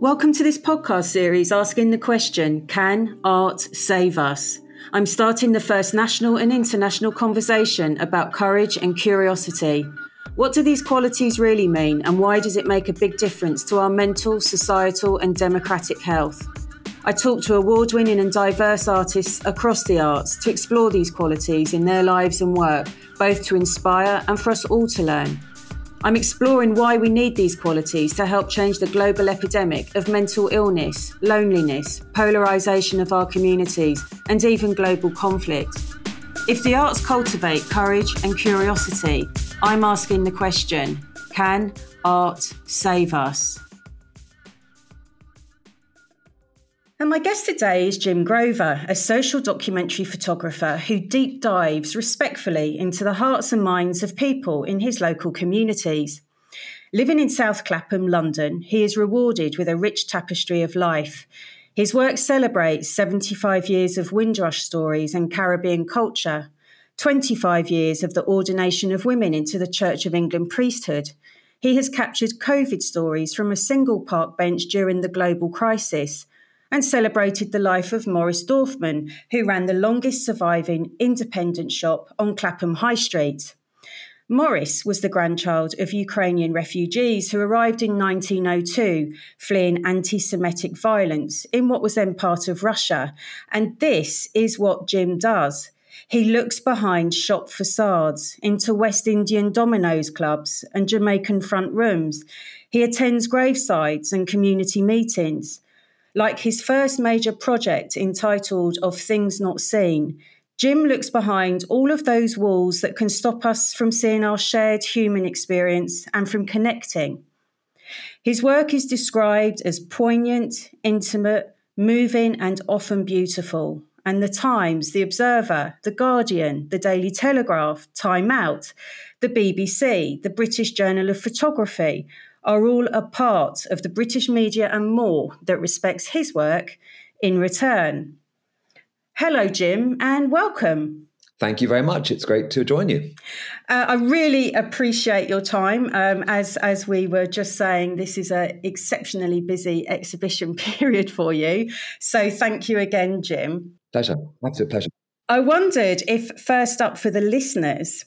Welcome to this podcast series asking the question Can art save us? I'm starting the first national and international conversation about courage and curiosity. What do these qualities really mean, and why does it make a big difference to our mental, societal, and democratic health? I talk to award winning and diverse artists across the arts to explore these qualities in their lives and work, both to inspire and for us all to learn. I'm exploring why we need these qualities to help change the global epidemic of mental illness, loneliness, polarisation of our communities, and even global conflict. If the arts cultivate courage and curiosity, I'm asking the question can art save us? And my guest today is Jim Grover, a social documentary photographer who deep dives respectfully into the hearts and minds of people in his local communities. Living in South Clapham, London, he is rewarded with a rich tapestry of life. His work celebrates 75 years of Windrush stories and Caribbean culture, 25 years of the ordination of women into the Church of England priesthood. He has captured COVID stories from a single park bench during the global crisis and celebrated the life of Maurice Dorfman, who ran the longest surviving independent shop on Clapham High Street. Maurice was the grandchild of Ukrainian refugees who arrived in 1902, fleeing anti Semitic violence in what was then part of Russia. And this is what Jim does. He looks behind shop facades, into West Indian dominoes clubs and Jamaican front rooms. He attends gravesides and community meetings. Like his first major project entitled Of Things Not Seen, Jim looks behind all of those walls that can stop us from seeing our shared human experience and from connecting. His work is described as poignant, intimate, moving, and often beautiful. And the Times, The Observer, The Guardian, The Daily Telegraph, Time Out, the BBC, the British Journal of Photography are all a part of the British media and more that respects his work in return. Hello, Jim, and welcome. Thank you very much. It's great to join you. Uh, I really appreciate your time. Um, as as we were just saying, this is an exceptionally busy exhibition period for you. So thank you again, Jim. Pleasure. Absolute pleasure. I wondered if first up for the listeners,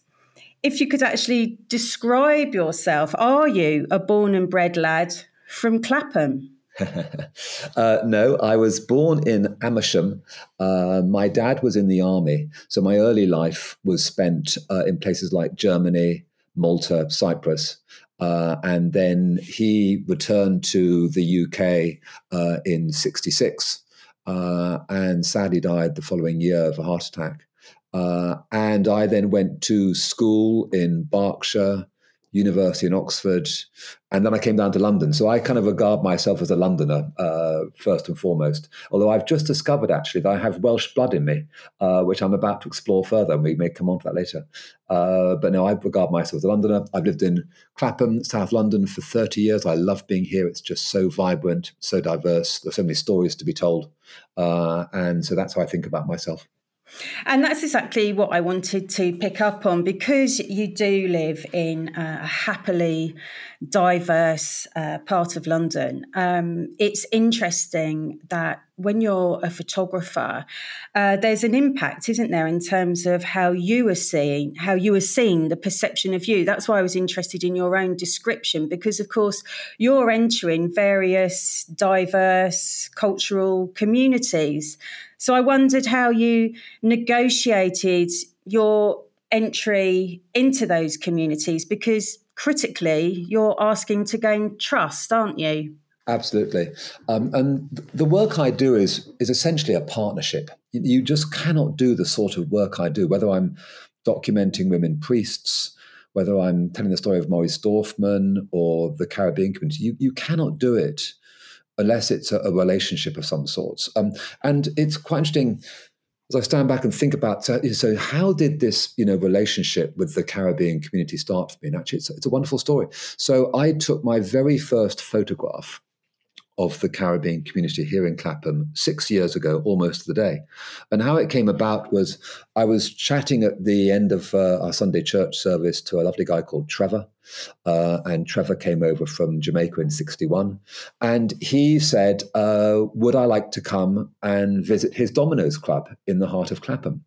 if you could actually describe yourself, are you a born and bred lad from Clapham? uh, no, I was born in Amersham. Uh, my dad was in the army, so my early life was spent uh, in places like Germany, Malta, Cyprus. Uh, and then he returned to the UK uh, in 66 uh, and sadly died the following year of a heart attack. Uh, and I then went to school in Berkshire, University in Oxford, and then I came down to London. So I kind of regard myself as a Londoner uh, first and foremost. Although I've just discovered actually that I have Welsh blood in me, uh, which I'm about to explore further, and we may come on to that later. Uh, but no, I regard myself as a Londoner. I've lived in Clapham, South London, for 30 years. I love being here. It's just so vibrant, so diverse. There's so many stories to be told, uh, and so that's how I think about myself. And that's exactly what I wanted to pick up on because you do live in a happily diverse uh, part of London. Um, it's interesting that when you're a photographer, uh, there's an impact, isn't there, in terms of how you are seeing, how you are seen, the perception of you. That's why I was interested in your own description, because of course you're entering various diverse cultural communities. So I wondered how you negotiated your entry into those communities because critically you're asking to gain trust, aren't you? Absolutely, um, and the work I do is is essentially a partnership. You just cannot do the sort of work I do, whether I'm documenting women priests, whether I'm telling the story of Maurice Dorfman or the Caribbean community. You you cannot do it unless it's a, a relationship of some sorts. Um, and it's quite interesting as I stand back and think about uh, so how did this you know relationship with the Caribbean community start for me? And actually, it's, it's a wonderful story. So I took my very first photograph of the Caribbean community here in Clapham six years ago, almost the day. And how it came about was I was chatting at the end of uh, our Sunday church service to a lovely guy called Trevor. Uh, and Trevor came over from Jamaica in 61. And he said, uh, Would I like to come and visit his Domino's Club in the heart of Clapham?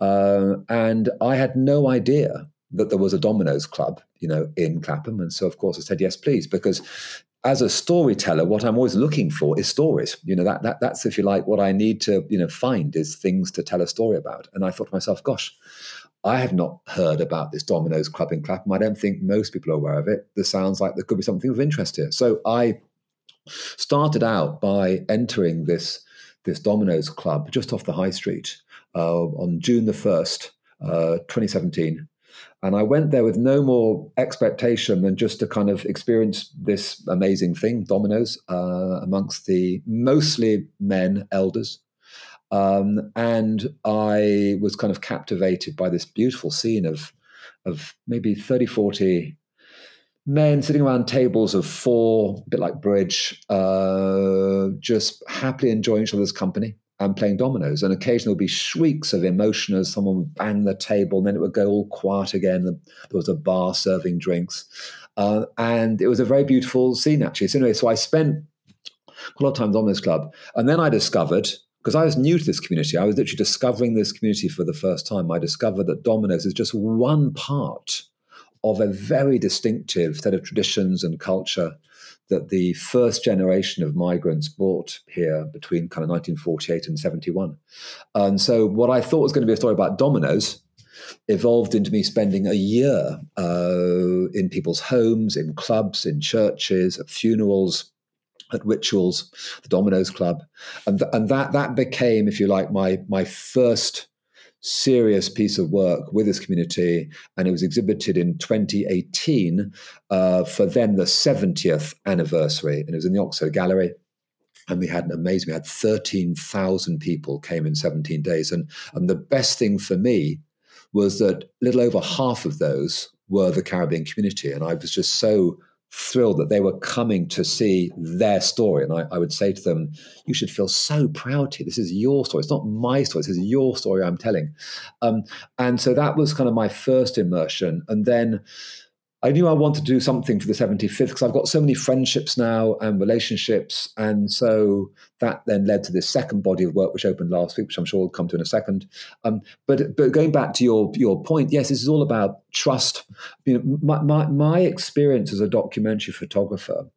Uh, and I had no idea that there was a Domino's Club, you know, in Clapham. And so, of course, I said, Yes, please, because as a storyteller, what I'm always looking for is stories. You know, that, that that's if you like, what I need to, you know, find is things to tell a story about. And I thought to myself, gosh, I have not heard about this Domino's Club in Clapham. I don't think most people are aware of it. This sounds like there could be something of interest here. So I started out by entering this this Domino's Club just off the high street uh, on June the first, uh, 2017, and I went there with no more expectation than just to kind of experience this amazing thing, dominoes, uh, amongst the mostly men elders. Um, and I was kind of captivated by this beautiful scene of, of maybe 30, 40 men sitting around tables of four, a bit like bridge, uh, just happily enjoying each other's company and playing dominoes. And occasionally there would be shrieks of emotion as someone would bang the table, and then it would go all quiet again. There was a bar serving drinks. Uh, and it was a very beautiful scene, actually. So, anyway, so I spent a lot of time on this club. And then I discovered, because I was new to this community, I was literally discovering this community for the first time. I discovered that dominoes is just one part of a very distinctive set of traditions and culture that the first generation of migrants brought here between kind of 1948 and 71. And so, what I thought was going to be a story about dominoes evolved into me spending a year uh, in people's homes, in clubs, in churches, at funerals, at rituals, the Dominoes Club, and th- and that that became, if you like, my my first serious piece of work with this community, and it was exhibited in 2018 uh, for then the 70th anniversary, and it was in the Oxo Gallery. And we had an amazing, we had 13,000 people came in 17 days. And, and the best thing for me was that little over half of those were the Caribbean community. And I was just so thrilled that they were coming to see their story. And I, I, would say to them, you should feel so proud here. This is your story. It's not my story. This is your story I'm telling. Um, and so that was kind of my first immersion. And then I knew I wanted to do something for the 75th because I've got so many friendships now and relationships. And so that then led to this second body of work, which opened last week, which I'm sure we'll come to in a second. Um, but, but going back to your, your point, yes, this is all about trust. You know, my, my, my experience as a documentary photographer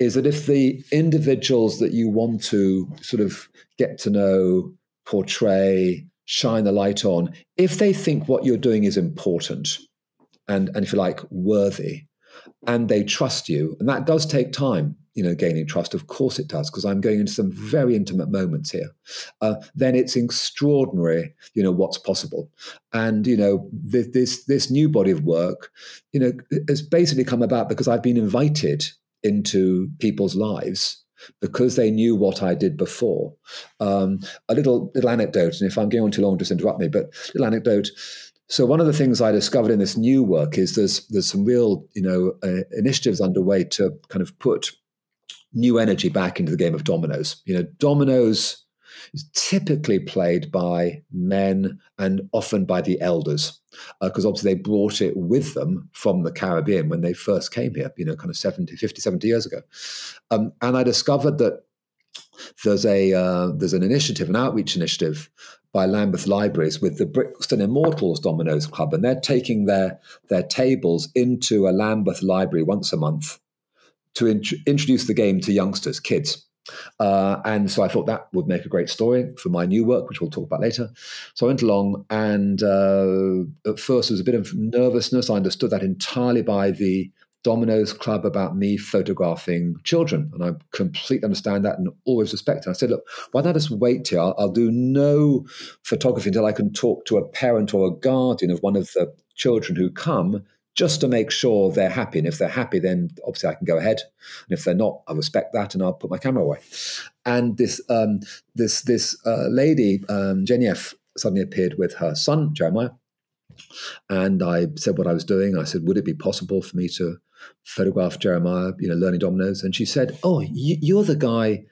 is that if the individuals that you want to sort of get to know, portray, shine the light on, if they think what you're doing is important, and, and if you like, worthy, and they trust you. And that does take time, you know, gaining trust. Of course it does, because I'm going into some very intimate moments here. Uh, then it's extraordinary, you know, what's possible. And, you know, this, this, this new body of work, you know, has basically come about because I've been invited into people's lives because they knew what I did before. Um, a little little anecdote, and if I'm going on too long, just interrupt me. But little anecdote. So one of the things I discovered in this new work is there's there's some real you know uh, initiatives underway to kind of put new energy back into the game of dominoes. You know, dominoes is typically played by men and often by the elders because uh, obviously they brought it with them from the Caribbean when they first came here, you know, kind of 70, 50, 70 years ago. Um, and I discovered that there's a uh, there's an initiative, an outreach initiative by Lambeth Libraries with the Brixton Immortals Dominoes Club, and they're taking their their tables into a Lambeth library once a month to int- introduce the game to youngsters, kids. Uh, and so I thought that would make a great story for my new work, which we'll talk about later. So I went along, and uh, at first there was a bit of nervousness. I understood that entirely by the Domino's Club about me photographing children. And I completely understand that and always respect it. I said, look, why not just wait here? I'll, I'll, do no photography until I can talk to a parent or a guardian of one of the children who come just to make sure they're happy. And if they're happy, then obviously I can go ahead. And if they're not, I respect that and I'll put my camera away. And this um, this this uh, lady, um, Genevieve, suddenly appeared with her son, Jeremiah. And I said what I was doing. I said, would it be possible for me to photographed Jeremiah, you know, learning dominoes, and she said, "Oh, you're the guy."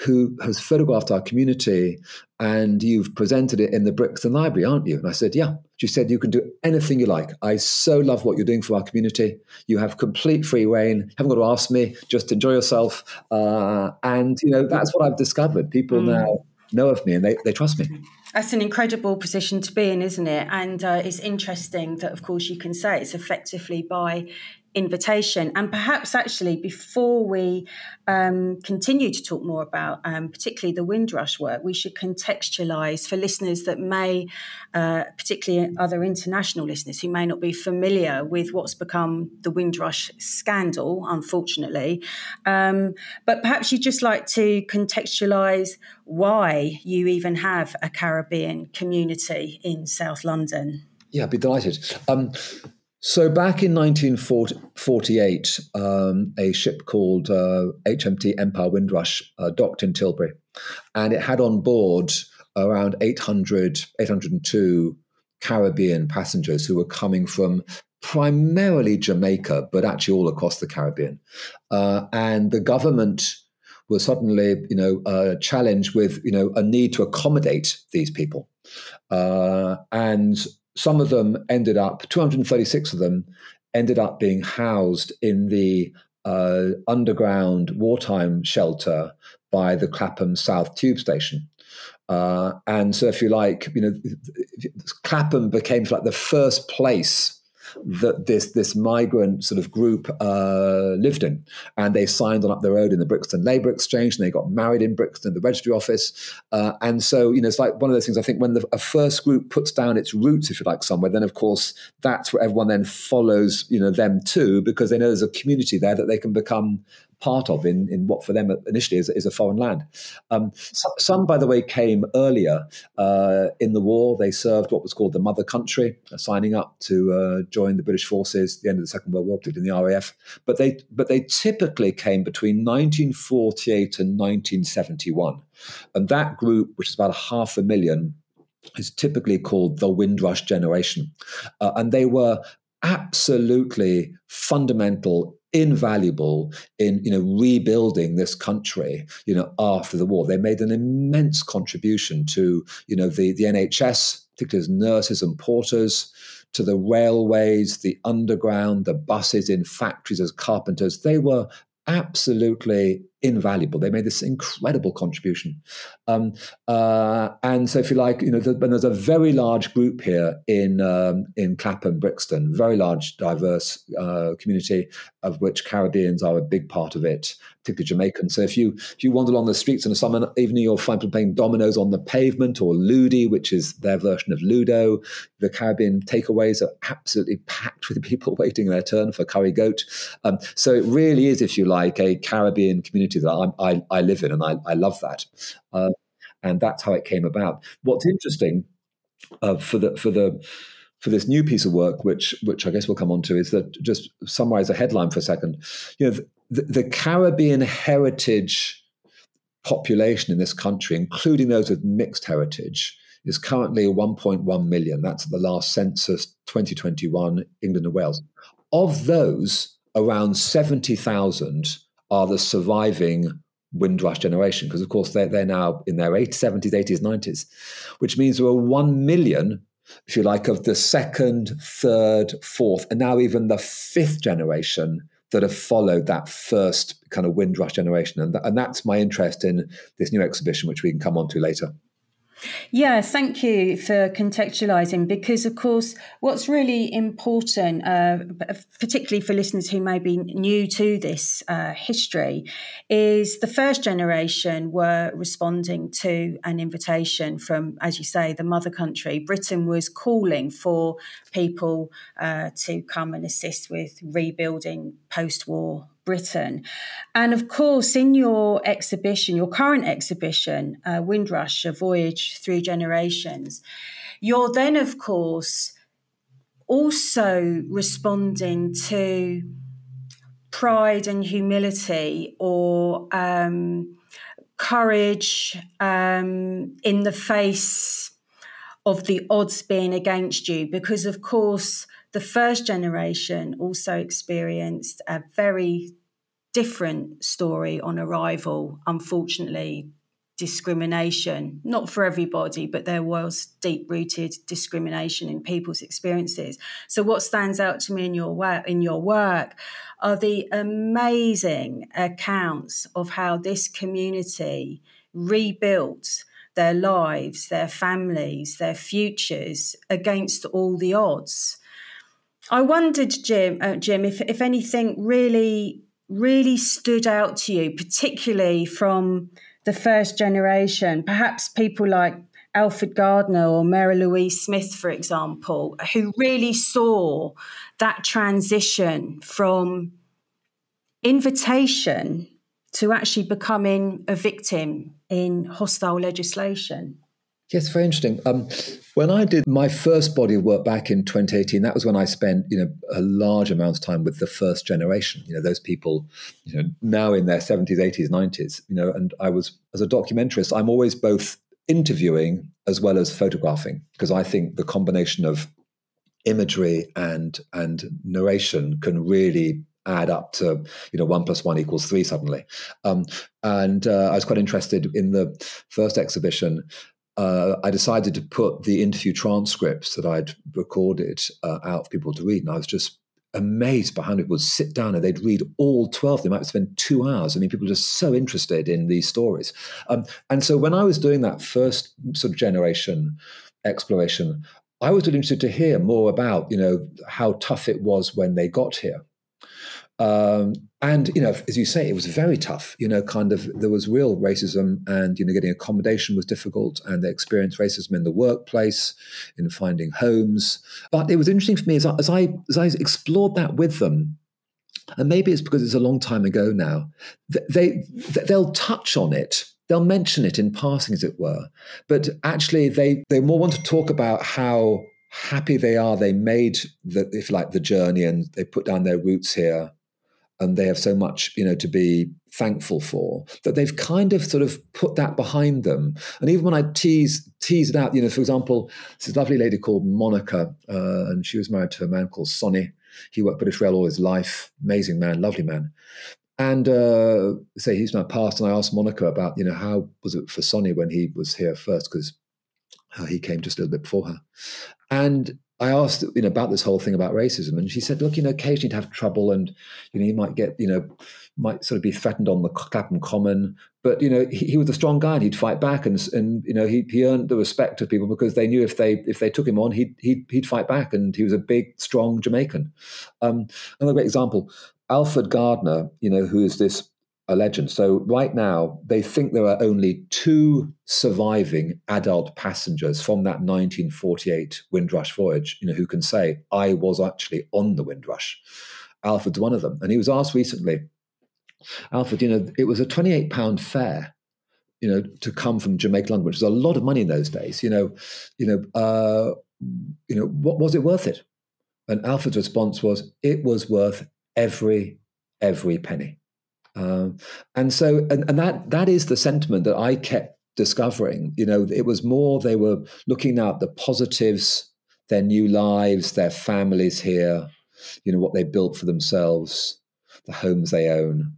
who has photographed our community and you've presented it in the Brixton Library, aren't you? And I said, Yeah. She said, You can do anything you like. I so love what you're doing for our community. You have complete free reign. Haven't got to ask me, just enjoy yourself. Uh, and, you know, that's what I've discovered. People mm. now know of me and they, they trust me. That's an incredible position to be in, isn't it? And uh, it's interesting that, of course, you can say it's effectively by invitation. And perhaps actually, before we um, continue to talk more about um, particularly the Windrush work, we should contextualize for listeners that may, uh, particularly other international listeners who may not be familiar with what's become the Windrush scandal, unfortunately. Um, but perhaps you'd just like to contextualize why you even have a Caribbean community in South London. Yeah, I'd be delighted. Um, so back in 1948, um, a ship called uh, HMT Empire Windrush uh, docked in Tilbury, and it had on board around 800, 802 Caribbean passengers who were coming from primarily Jamaica, but actually all across the Caribbean. Uh, and the government was suddenly, you know, uh, challenged with, you know, a need to accommodate these people. Uh, and some of them ended up, 236 of them ended up being housed in the uh, underground wartime shelter by the Clapham South Tube Station. Uh, and so, if you like, you know, Clapham became like the first place that this this migrant sort of group uh, lived in, and they signed on up the road in the Brixton Labour Exchange, and they got married in Brixton at the registry office, uh, and so you know it's like one of those things. I think when the, a first group puts down its roots, if you like, somewhere, then of course that's where everyone then follows, you know, them too, because they know there's a community there that they can become part of in, in what for them initially is, is a foreign land. Um, some, some, by the way, came earlier uh, in the war. They served what was called the mother country, uh, signing up to uh, join the British forces at the end of the Second World War, particularly in the RAF. But they, but they typically came between 1948 and 1971. And that group, which is about a half a million, is typically called the Windrush generation. Uh, and they were absolutely fundamental invaluable in you know rebuilding this country you know after the war. They made an immense contribution to you know the the NHS particularly as nurses and porters to the railways the underground the buses in factories as carpenters. They were absolutely invaluable. They made this incredible contribution. Um, uh, and so, if you like, you know, the, there's a very large group here in um, in Clapham, Brixton, very large, diverse uh, community of which Caribbeans are a big part of it, particularly Jamaican. So, if you if you wander along the streets on a summer evening, you'll find people playing dominoes on the pavement or Ludi, which is their version of Ludo. The Caribbean takeaways are absolutely packed with people waiting their turn for curry goat. Um, so, it really is, if you like, a Caribbean community community that I, I, I live in, and I, I love that. Uh, and that's how it came about. What's interesting uh, for the for the for this new piece of work, which which I guess we'll come on to, is that just summarize a headline for a second. You know, the, the Caribbean heritage population in this country, including those with mixed heritage, is currently 1.1 million. That's the last census 2021, England and Wales. Of those, around 70,000 are the surviving Windrush generation, because of course they're, they're now in their 80s, 70s, 80s, 90s, which means there are 1 million, if you like, of the second, third, fourth, and now even the fifth generation that have followed that first kind of Windrush generation. And, th- and that's my interest in this new exhibition, which we can come on to later. Yeah, thank you for contextualising because, of course, what's really important, uh, particularly for listeners who may be new to this uh, history, is the first generation were responding to an invitation from, as you say, the mother country. Britain was calling for people uh, to come and assist with rebuilding post war Britain. And of course, in your exhibition, your current exhibition, uh, Windrush, A Voyage Through Generations, you're then, of course, also responding to pride and humility or um, courage um, in the face of the odds being against you because of course the first generation also experienced a very different story on arrival, unfortunately, discrimination, not for everybody, but there was deep rooted discrimination in people's experiences. So what stands out to me in your work in your work are the amazing accounts of how this community rebuilt their lives, their families, their futures against all the odds. I wondered, Jim, uh, Jim, if, if anything really, really stood out to you, particularly from the first generation, perhaps people like Alfred Gardner or Mary Louise Smith, for example, who really saw that transition from invitation to actually becoming a victim in hostile legislation. Yes, very interesting. Um, when I did my first body of work back in 2018, that was when I spent, you know, a large amount of time with the first generation. You know, those people, you know, now in their 70s, 80s, 90s. You know, and I was as a documentarist, I'm always both interviewing as well as photographing because I think the combination of imagery and and narration can really add up to you know one plus one equals three suddenly um, and uh, i was quite interested in the first exhibition uh, I decided to put the interview transcripts that I'd recorded uh, out for people to read. And I was just amazed by how people would sit down and they'd read all 12. They might spend two hours. I mean, people are just so interested in these stories. Um, and so when I was doing that first sort of generation exploration, I was really interested to hear more about, you know, how tough it was when they got here. Um, and you know, as you say, it was very tough. You know, kind of there was real racism, and you know, getting accommodation was difficult, and they experienced racism in the workplace, in finding homes. But it was interesting for me as I, as I as I explored that with them, and maybe it's because it's a long time ago now. They they'll touch on it. They'll mention it in passing, as it were, but actually, they they more want to talk about how happy they are they made the if like the journey and they put down their roots here and they have so much you know to be thankful for that they've kind of sort of put that behind them. And even when i tease tease it out you know for example this lovely lady called monica uh, and she was married to a man called sonny. He worked british rail all his life. Amazing man lovely man. And uh, say he's now passed and i asked monica about you know how was it for sonny when he was here first because uh, he came just a little bit before her. And I asked, you know, about this whole thing about racism, and she said, "Look, you know, occasionally you'd have trouble, and you know, you might get, you know, might sort of be threatened on the Clapham Common, but you know, he, he, was a strong guy, and he'd fight back, and and you know, he he earned the respect of people because they knew if they if they took him on, he'd he'd, he'd fight back, and he was a big, strong Jamaican. Um, another great example, Alfred Gardner, you know, who is this a legend. So right now, they think there are only two surviving adult passengers from that 1948 Windrush voyage, you know, who can say, I was actually on the Windrush. Alfred's one of them. And he was asked recently, Alfred, you know, it was a 28 pound fare, you know, to come from Jamaica, London, which was a lot of money in those days. You know, you know, uh, you know, what was it worth it? And Alfred's response was, it was worth every, every penny. Um, and so, and, and that that is the sentiment that I kept discovering. You know, it was more they were looking at the positives, their new lives, their families here, you know, what they built for themselves, the homes they own,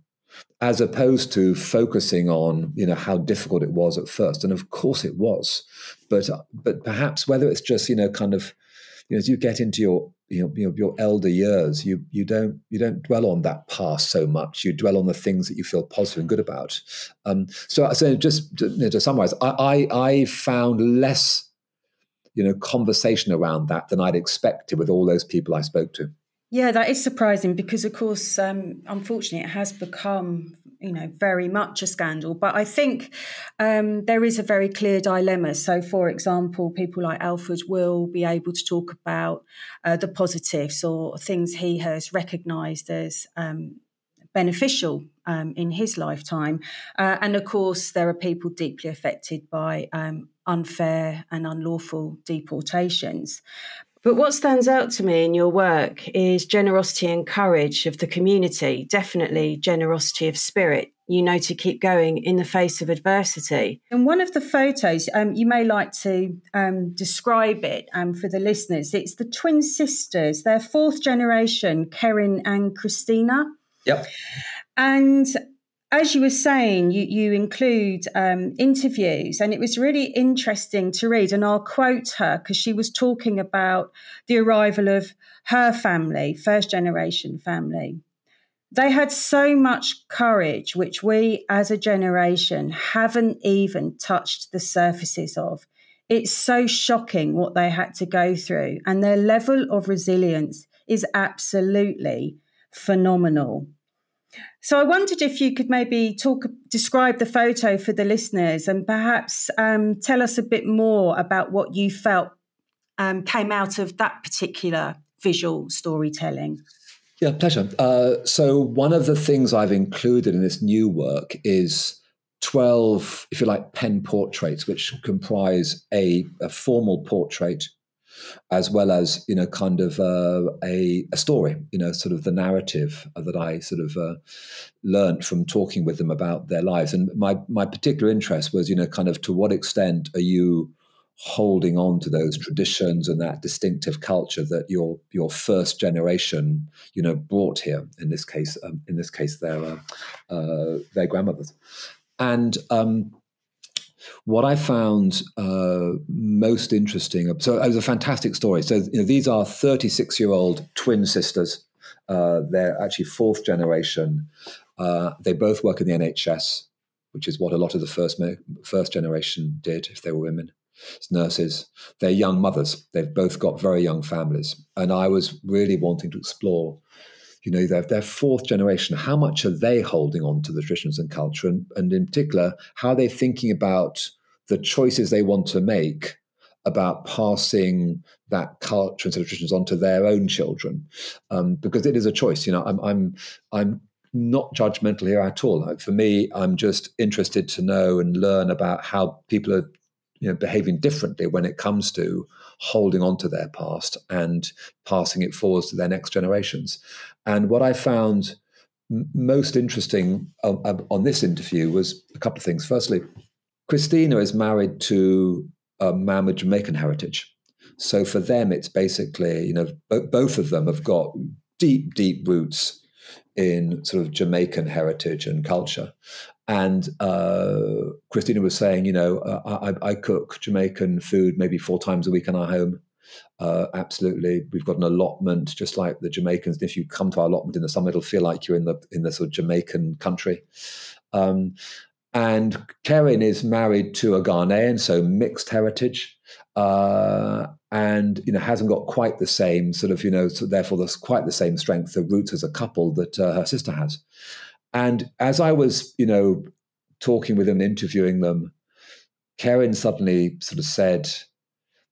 as opposed to focusing on you know how difficult it was at first. And of course it was, but but perhaps whether it's just you know kind of you know, as you get into your you know, your, your elder years, you you don't you don't dwell on that past so much. You dwell on the things that you feel positive and good about. Um, so, so just to, you know, to summarize, I, I, I found less, you know, conversation around that than I'd expected with all those people I spoke to. Yeah, that is surprising because, of course, um, unfortunately, it has become you know very much a scandal. But i think um, there is a very clear dilemma. So for example people like alfred will be able to talk about uh, the positives or things he has recognized as um, beneficial um, in his lifetime. Uh, and of course there are people deeply affected by um, unfair and unlawful deportations but what stands out to me in your work is generosity and courage of the community, definitely generosity of spirit. you know to keep going in the face of adversity. And one of the photos, um, you may like to um, describe it um, for the listeners. It's the twin sisters, they're fourth generation, Karen and Christina. Yep. And as you were saying, you, you include um, interviews, and it was really interesting to read. And I'll quote her because she was talking about the arrival of her family, first generation family. They had so much courage, which we as a generation haven't even touched the surfaces of. It's so shocking what they had to go through, and their level of resilience is absolutely phenomenal. So I wondered if you could maybe talk, describe the photo for the listeners, and perhaps um, tell us a bit more about what you felt um, came out of that particular visual storytelling. Yeah, pleasure. Uh, so one of the things I've included in this new work is 12, if you like, pen portraits, which comprise a, a formal portrait as well as you know kind of uh, a, a story you know sort of the narrative that i sort of uh, learned from talking with them about their lives. And my my particular interest was you know kind of to what extent are you holding on to those traditions and that distinctive culture that your your first generation you know brought here in this case um, in this case their uh, uh their grandmothers. And um, what I found uh, most interesting, so it was a fantastic story. So you know, these are 36 year old twin sisters. Uh, they're actually fourth generation. Uh, they both work in the NHS, which is what a lot of the first first generation did if they were women. As nurses, they're young mothers. They've both got very young families, and I was really wanting to explore you know, they're, they're fourth generation. How much are they holding on to the traditions and culture? And, and in particular, how are they thinking about the choices they want to make about passing that culture and traditions onto their own children? Um, because it is a choice. You know, I'm, I'm, I'm not judgmental here at all. For me, I'm just interested to know and learn about how people are you know, behaving differently when it comes to holding on to their past and passing it forwards to their next generations. And what I found m- most interesting on, uh, on this interview was a couple of things. Firstly, Christina is married to a man with Jamaican heritage. So for them, it's basically, you know, b- both of them have got deep, deep roots in sort of Jamaican heritage and culture. And uh, Christina was saying, you know, uh, I, I, cook Jamaican food maybe four times a week in our home. Uh, absolutely, we've got an allotment, just like the Jamaicans. If you come to our allotment in the summer, it'll feel like you're in the in the sort of Jamaican country. Um, and Karen is married to a Ghanaian, so mixed heritage, uh, and you know hasn't got quite the same sort of you know, so therefore there's quite the same strength of roots as a couple that uh, her sister has. And as I was, you know, talking with them, interviewing them, Karen suddenly sort of said,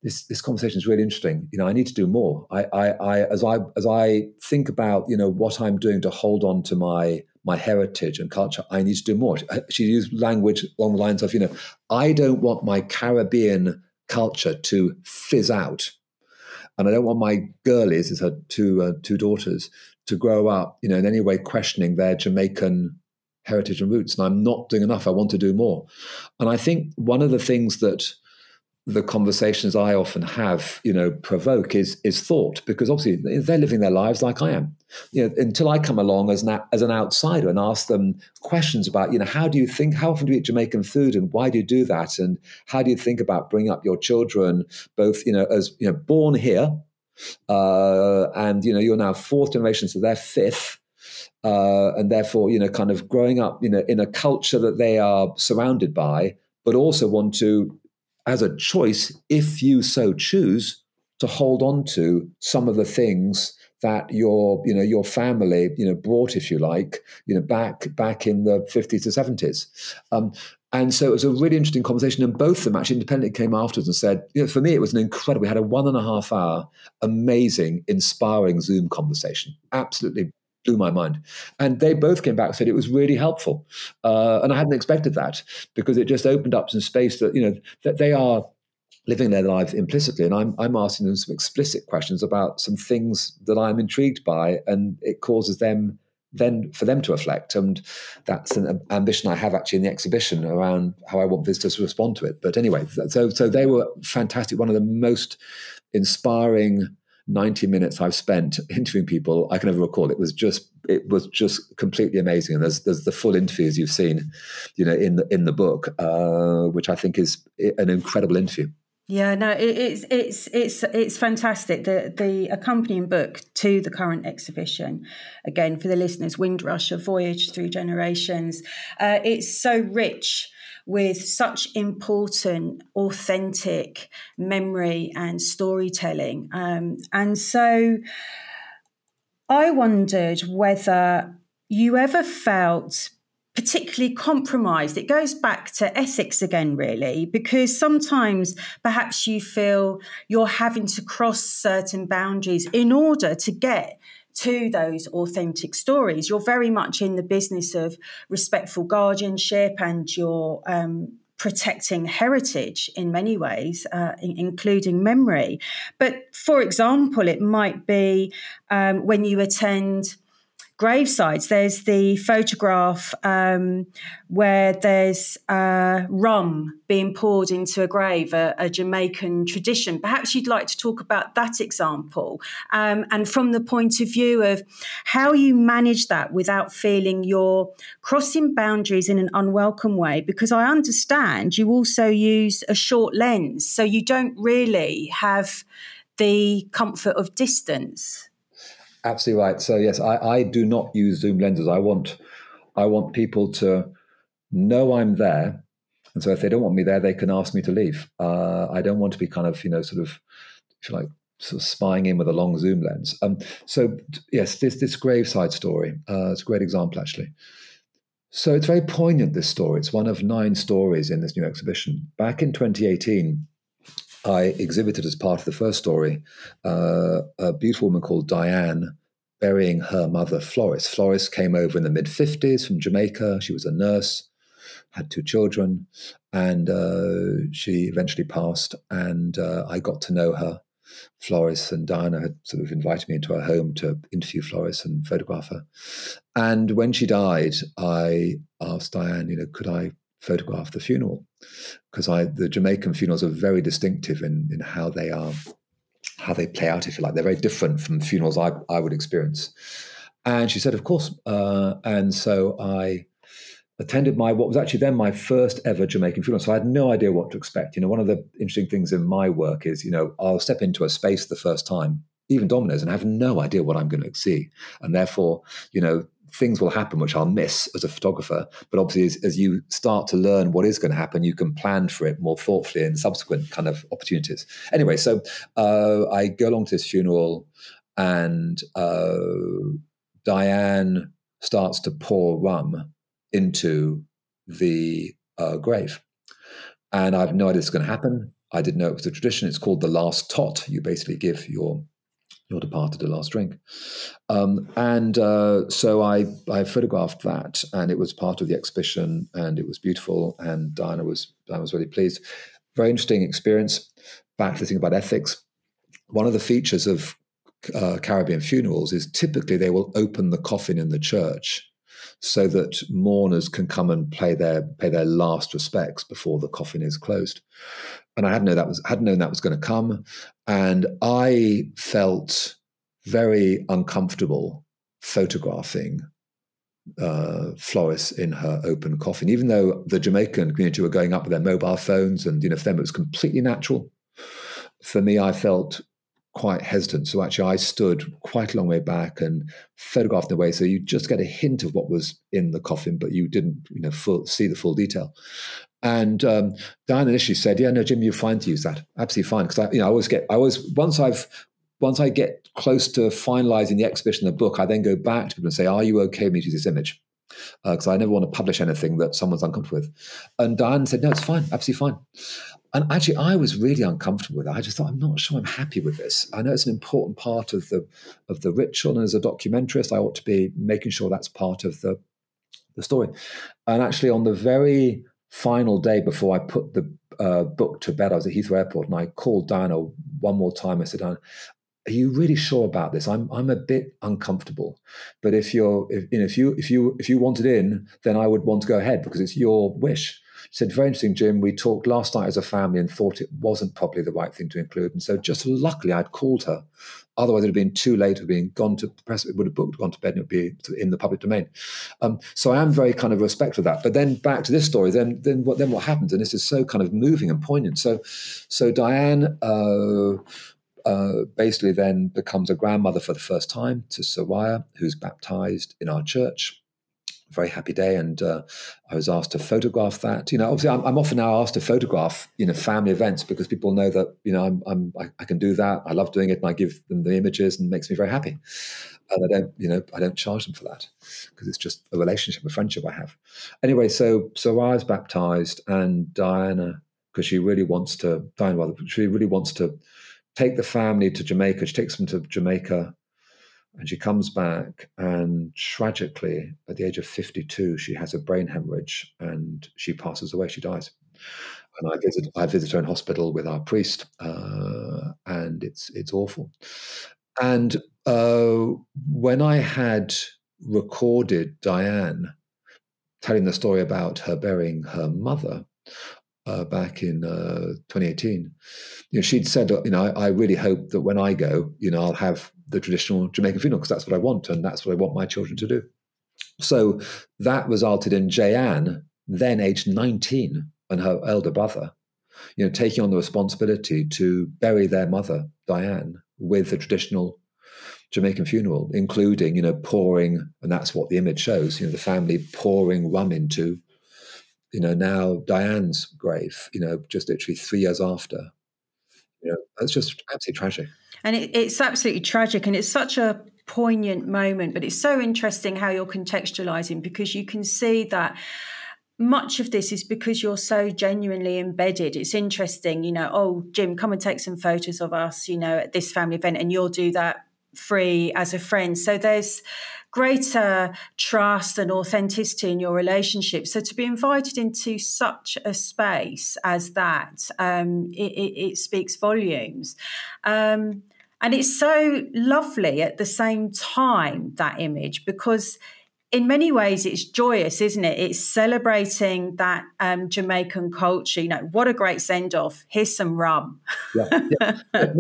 this this conversation is really interesting. You know, I need to do more. I, I, I, as I as I think about you know what I'm doing to hold on to my my heritage and culture, I need to do more. She used language along the lines of, you know, I don't want my Caribbean culture to fizz out, and I don't want my girlies, as her two uh, two daughters, to grow up, you know, in any way questioning their Jamaican heritage and roots. And I'm not doing enough. I want to do more. And I think one of the things that the conversations I often have, you know, provoke is is thought because obviously they're living their lives like I am. You know, until I come along as an as an outsider and ask them questions about, you know, how do you think? How often do you eat Jamaican food, and why do you do that? And how do you think about bringing up your children, both you know, as you know, born here, uh, and you know, you're now fourth generation, so they're fifth. Uh, and therefore, you know, kind of growing up, you know, in a culture that they are surrounded by, but also want to as a choice, if you so choose, to hold on to some of the things that your you know your family you know brought if you like you know back back in the 50s to 70s um, and so it was a really interesting conversation and both of them actually independently came afterwards and said you know, for me it was an incredible we had a one and a half hour amazing inspiring zoom conversation absolutely blew my mind. And they both came back and said it was really helpful. Uh, and I hadn't expected that because it just opened up some space that, you know, that they are living their lives implicitly. And I'm, I'm asking them some explicit questions about some things that I'm intrigued by. And it causes them then for them to reflect. And that's an ambition I have actually in the exhibition around how I want visitors to respond to it. But anyway, so so they were fantastic. One of the most inspiring 90 minutes I've spent interviewing people I can ever recall. It was just it was just completely amazing. And there's there's the full interviews you've seen, you know, in the in the book, uh, which I think is an incredible interview. Yeah, no, it, it's it's it's it's fantastic. The the accompanying book to the current exhibition, again for the listeners, Windrush: A Voyage Through Generations. Uh, it's so rich with such important, authentic memory and storytelling, um, and so I wondered whether you ever felt particularly compromised. It goes back to ethics again, really, because sometimes perhaps you feel you're having to cross certain boundaries in order to get to those authentic stories. You're very much in the business of respectful guardianship and you're um, protecting heritage in many ways, uh, in, including memory. But for example, it might be um, when you attend gravesites. There's the photograph um, where there's uh, rum being poured into a grave, a, a, Jamaican tradition. Perhaps you'd like to talk about that example um, and from the point of view of how you manage that without feeling you're crossing boundaries in an unwelcome way. Because I understand you also use a short lens, so you don't really have the comfort of distance. Absolutely right. So yes, I, I do not use zoom lenses. I want I want people to know I'm there, and so if they don't want me there, they can ask me to leave. Uh, I don't want to be kind of you know sort of if you like sort of spying in with a long zoom lens. Um, so yes, this this graveside story. Uh, it's a great example actually. So it's very poignant. This story. It's one of nine stories in this new exhibition. Back in 2018. I exhibited as part of the first story uh, a beautiful woman called Diane burying her mother, Floris. Floris came over in the mid 50s from Jamaica. She was a nurse, had two children, and uh, she eventually passed. And uh, I got to know her. Floris and Diana had sort of invited me into her home to interview Floris and photograph her. And when she died, I asked Diane, you know, could I photograph the funeral? Because I the Jamaican funerals are very distinctive in in how they are how they play out, if you like. They're very different from funerals I, I would experience. And she said, of course. Uh, and so I attended my what was actually then my first ever Jamaican funeral. So I had no idea what to expect. You know, one of the interesting things in my work is, you know, I'll step into a space the first time, even Domino's, and I have no idea what I'm going to see. And therefore, you know, things will happen which I'll miss as a photographer. But obviously, as, as, you start to learn what is going to happen, you can plan for it more thoughtfully in subsequent kind of opportunities. Anyway, so uh, I go along to this funeral, and uh, Diane starts to pour rum into the uh, grave. And I have no idea it's going to happen. I didn't know it was a tradition. It's called the last tot. You basically give your your departed a last drink. Um, and uh, so I, I photographed that, and it was part of the exhibition, and it was beautiful. And Diana was Diana was really pleased. Very interesting experience. Back to the thing about ethics. One of the features of uh, Caribbean funerals is typically they will open the coffin in the church so that mourners can come and pay their pay their last respects before the coffin is closed and I hadn't known that was hadn't known that was going to come, and I felt very uncomfortable photographing uh, Floris in her open coffin, even though the Jamaican community were going up with their mobile phones, and you know, for them it was completely natural. For me, I felt quite hesitant. So actually, I stood quite a long way back and photographed the way so you just get a hint of what was in the coffin, but you didn't, you know, full, see the full detail. And um, Diane initially said, "Yeah, no, Jim, you're fine to use that. Absolutely fine." Because I, you know, I always get, I always once I've once I get close to finalizing the exhibition, the book, I then go back to people and say, "Are you okay with me to use this image?" Because uh, I never want to publish anything that someone's uncomfortable with. And Diane said, "No, it's fine, absolutely fine." And actually, I was really uncomfortable with it. I just thought, I'm not sure I'm happy with this. I know it's an important part of the of the ritual, and as a documentarist, I ought to be making sure that's part of the the story. And actually, on the very final day before I put the uh, book to bed, I was at Heathrow Airport and I called Diana one more time. I said, Diana, are you really sure about this? I'm I'm a bit uncomfortable. But if you're if you know if you if you if you wanted in, then I would want to go ahead because it's your wish. She said, very interesting, Jim. We talked last night as a family and thought it wasn't probably the right thing to include. And so just luckily I'd called her. Otherwise, it would have been too late. It would have been gone to press. It would have booked, gone to bed, and it would be in the public domain. Um, so I am very kind of respectful of that. But then back to this story. Then, then what? Then what happens? And this is so kind of moving and poignant. So, so Diane. Uh, uh, basically then becomes a grandmother for the first time to Soraya, who's baptized in our church. Very happy day, and uh, I was asked to photograph that. You know, obviously, I'm, I'm, often now asked to photograph, you know, family events because people know that you know I'm, I'm I, I, can do that. I love doing it, and I give them the images, and it makes me very happy. And I don't, you know, I don't charge them for that because it's just a relationship, a friendship I have. Anyway, so so I was baptized, and Diana, because she really wants to, Diana, rather, she really wants to take the family to Jamaica. She takes them to Jamaica and she comes back. And tragically, at the age of 52, she has a brain hemorrhage and she passes away. She dies. And I visit, I visit her in hospital with our priest, uh, and it's it's awful. And uh, when I had recorded Diane telling the story about her burying her mother, uh, back in uh, 2018, you know, she'd said, you know, I, I, really hope that when I go, you know, I'll have the traditional Jamaican funeral because that's what I want and that's what I want my children to do. So that resulted in Jayanne, then aged 19, and her elder brother, you know, taking on the responsibility to bury their mother, Diane, with the traditional Jamaican funeral, including, you know, pouring, and that's what the image shows, you know, the family pouring rum into you know, now Diane's grave, you know, just literally three years after. You know, that's just absolutely tragic. And it, it's absolutely tragic. And it's such a poignant moment, but it's so interesting how you're contextualizing because you can see that much of this is because you're so genuinely embedded. It's interesting, you know, oh, Jim, come and take some photos of us, you know, at this family event, and you'll do that free as a friend. So there's greater trust and authenticity in your relationship. So to be invited into such a space as that, um, it, it, it, speaks volumes. Um, and it's so lovely at the same time, that image, because in many ways it's joyous isn't it? It's celebrating that um, jamaican culture you know what a great send off here's some rum. Yeah, yeah. yeah,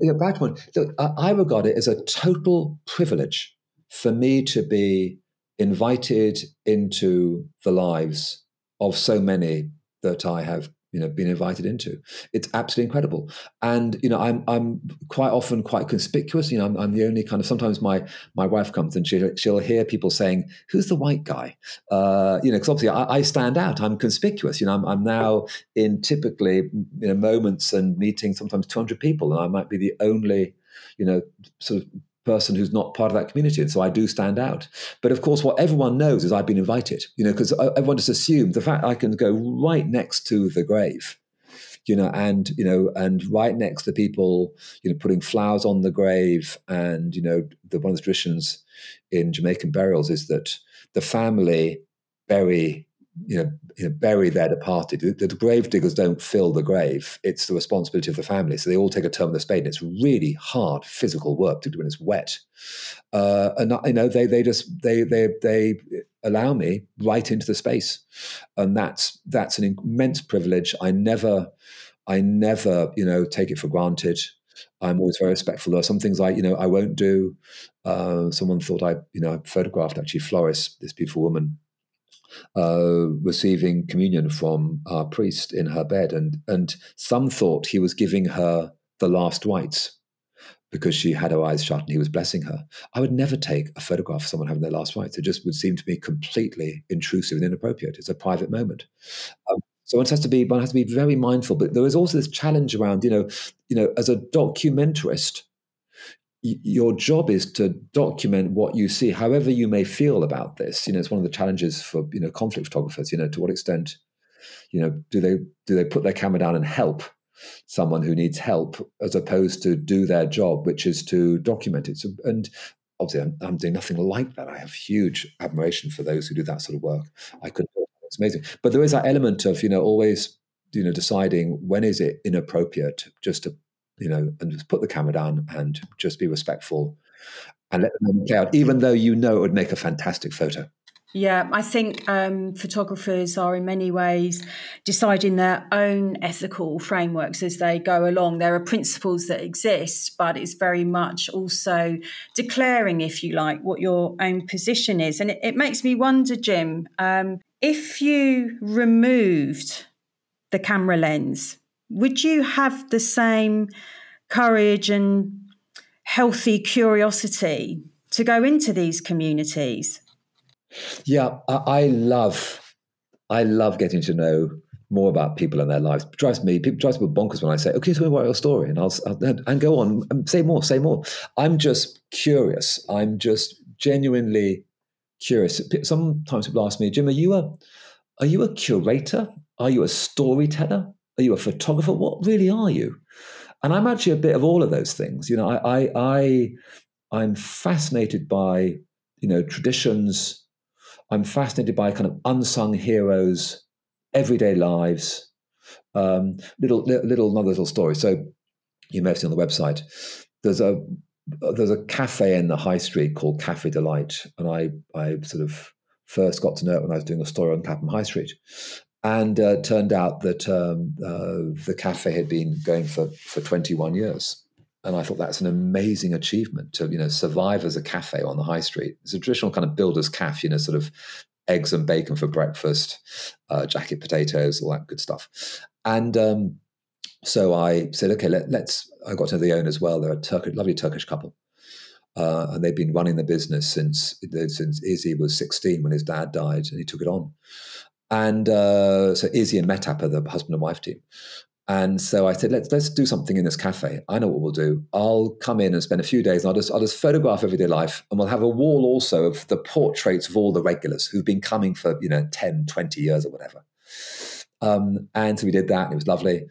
yeah bad one look I, I regard it as a total privilege for me to be invited into the lives of so many that I have you know been invited into. It's absolutely incredible. And you know i'm i'm quite often quite conspicuous. You know i'm, I'm the only kind of sometimes my my wife comes and she, she'll hear people saying who's the white guy? Uh, you know because obviously I, I, stand out. I'm conspicuous. You know I'm, I'm now in typically you know moments and meetings sometimes 200 people and i might be the only you know sort of person who's not part of that community. And so I do stand out. But of course, what everyone knows is I've been invited, you know, because everyone just assumed the fact I can go right next to the grave, you know, and, you know, and right next to people, you know, putting flowers on the grave. And, you know, the, one of the traditions in Jamaican burials is that the family bury you know, you know, bury their departed. The, the, grave diggers don't fill the grave; it's the responsibility of the family. So they all take a turn with a spade, and it's really hard physical work to do when it's wet. Uh, and you know, they they just they they they allow me right into the space, and that's that's an immense privilege. I never, I never, you know, take it for granted. I'm always very respectful. There are some things I, you know, I won't do. Uh, someone thought I, you know, I photographed actually Floris, this beautiful woman, uh, receiving communion from our priest in her bed, and and some thought he was giving her the last rites because she had her eyes shut and he was blessing her. I would never take a photograph of someone having their last rites. It just would seem to me completely intrusive and inappropriate. It's a private moment. Um, so one has to be one has to be very mindful. But there is also this challenge around, you know, you know, as a documentarist, your job is to document what you see, however you may feel about this. You know, it's one of the challenges for you know conflict photographers. You know, to what extent, you know, do they do they put their camera down and help someone who needs help, as opposed to do their job, which is to document it. So, and obviously, I'm, I'm doing nothing like that. I have huge admiration for those who do that sort of work. I could. It's amazing, but there is that element of you know always you know deciding when is it inappropriate just to you know, and just put the camera down and just be respectful and let the moment play out, even though you know it would make a fantastic photo. Yeah, I think um, photographers are in many ways deciding their own ethical frameworks as they go along. There are principles that exist, but it's very much also declaring, if you like, what your own position is. And it, it makes me wonder, Jim, um, if you removed the camera lens, would you have the same courage and healthy curiosity to go into these communities? Yeah, I, love, I love getting to know more about people and their lives. It drives me, people drives me bonkers when I say, "Okay, tell me about your story," and I'll, I'll and go on and say more, say more. I'm just curious. I'm just genuinely curious. Sometimes people ask me, "Jim, are you a, are you a curator? Are you a storyteller? Are you a photographer? What really are you?" And I'm actually a bit of all of those things. You know, I, I, I I'm fascinated by you know traditions I'm fascinated by kind of unsung heroes, everyday lives, um, little, little, another little story. So you may have seen on the website. There's a there's a cafe in the high street called Cafe Delight, and I I sort of first got to know it when I was doing a story on Clapham High Street, and uh, turned out that um, uh, the cafe had been going for for 21 years and I thought that's an amazing achievement to you know survive as a cafe on the high street. It's a traditional kind of builder's cafe, you know, sort of eggs and bacon for breakfast, uh, jacket potatoes, all that good stuff. And um, so I said, okay, let, us I got to know the owners well. They're a Turkish, lovely Turkish couple. Uh, and they've been running the business since since Izzy was 16 when his dad died, and he took it on. And uh, so Izzy and Mehtap are the husband and wife team. And so I said, let's let's do something in this cafe. I know what we'll do. I'll come in and spend a few days and I'll just I'll just photograph everyday life and we'll have a wall also of the portraits of all the regulars who've been coming for, you know, 10, 20 years or whatever. Um, and so we did that. And it was lovely.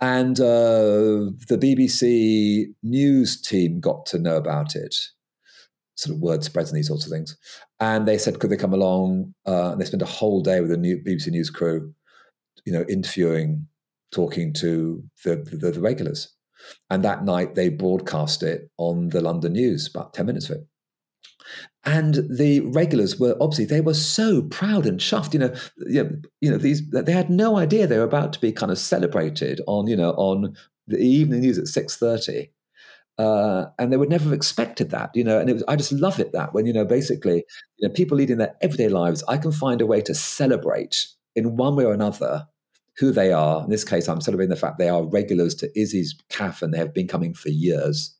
And uh, the BBC news team got to know about it. Sort of word spreads and these sorts of things. And they said, could they come along? Uh, and they spent a whole day with the new BBC News crew, you know, interviewing talking to the, the, the regulars. And that night they broadcast it on the London News, about 10 minutes of it. And the regulars were obviously they were so proud and chuffed. You know, you know, you know, these they had no idea they were about to be kind of celebrated on you know on the evening news at six thirty, uh, and they would never have expected that. You know, and it was I just love it that when you know basically you know people leading their everyday lives, I can find a way to celebrate in one way or another who they are. In this case, I'm celebrating the fact they are regulars to Izzy's CAF and they have been coming for years.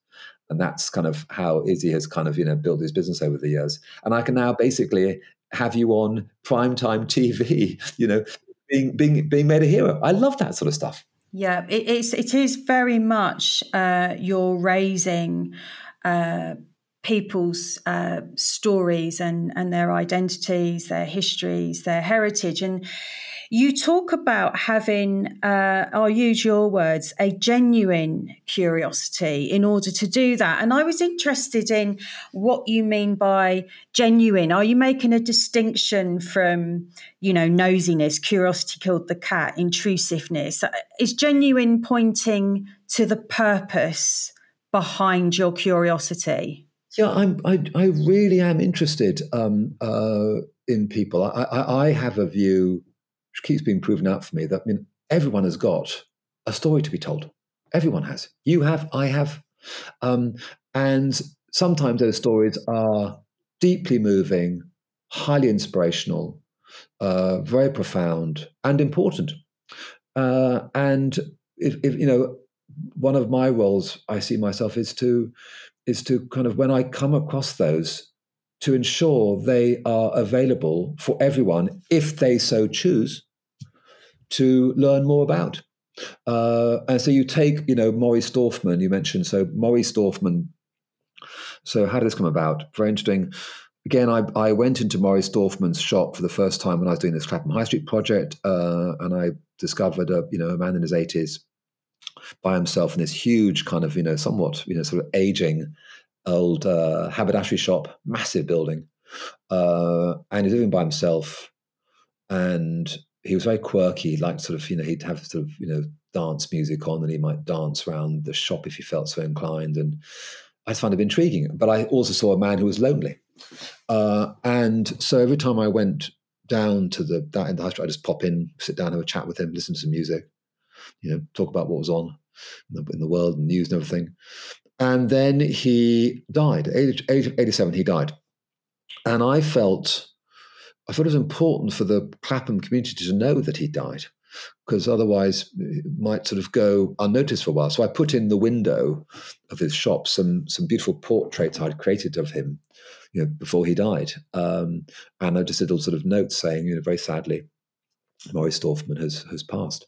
And that's kind of how Izzy has kind of, you know, built his business over the years. And I can now basically have you on primetime TV, you know, being being being made a hero. I love that sort of stuff. Yeah, it, it's it is very much uh, you're raising uh, people's uh, stories and and their identities, their histories, their heritage, and you talk about having, uh, I'll use your words, a genuine curiosity in order to do that. And I was interested in what you mean by genuine. Are you making a distinction from, you know, nosiness, curiosity killed the cat, intrusiveness? Is genuine pointing to the purpose behind your curiosity? Yeah, I'm. I, I really am interested um, uh, in people. I, I, I, have a view which keeps being proven out for me that I mean, everyone has got a story to be told. Everyone has. You have, I have. Um, and sometimes those stories are deeply moving, highly inspirational, uh, very profound, and important. Uh, and if, if, you know, one of my roles I see myself is to is to kind of when I come across those to ensure they are available for everyone if they so choose to learn more about. Uh, and so you take, you know, Maurice Dorfman, you mentioned. So Maurice Dorfman. So how did this come about? Very interesting. Again, I, I went into Maurice Dorfman's shop for the first time when I was doing this Clapham High Street project, uh, and I discovered a you know a man in his eighties by himself in this huge kind of you know somewhat you know sort of aging old uh, haberdashery shop, massive building, uh, and he's living by himself. And he was very quirky, like sort of you know he'd have sort of you know dance music on and he might dance around the shop if he felt so inclined. And I just found it intriguing. But I also saw a man who was lonely. Uh, and so every time I went down to the that in the high street, I just pop in, sit down, have a chat with him, listen to some music, you know, talk about what was on in the, in the world and news and everything. And then he died. Age, age of 87, he died. And I felt I thought it was important for the Clapham community to know that he died because otherwise it might sort of go unnoticed for a while. So I put in the window of his shop some some beautiful portraits I'd created of him, you know, before he died, um, and I just did little sort of note saying, you know, very sadly, Maurice Dorfman has has passed,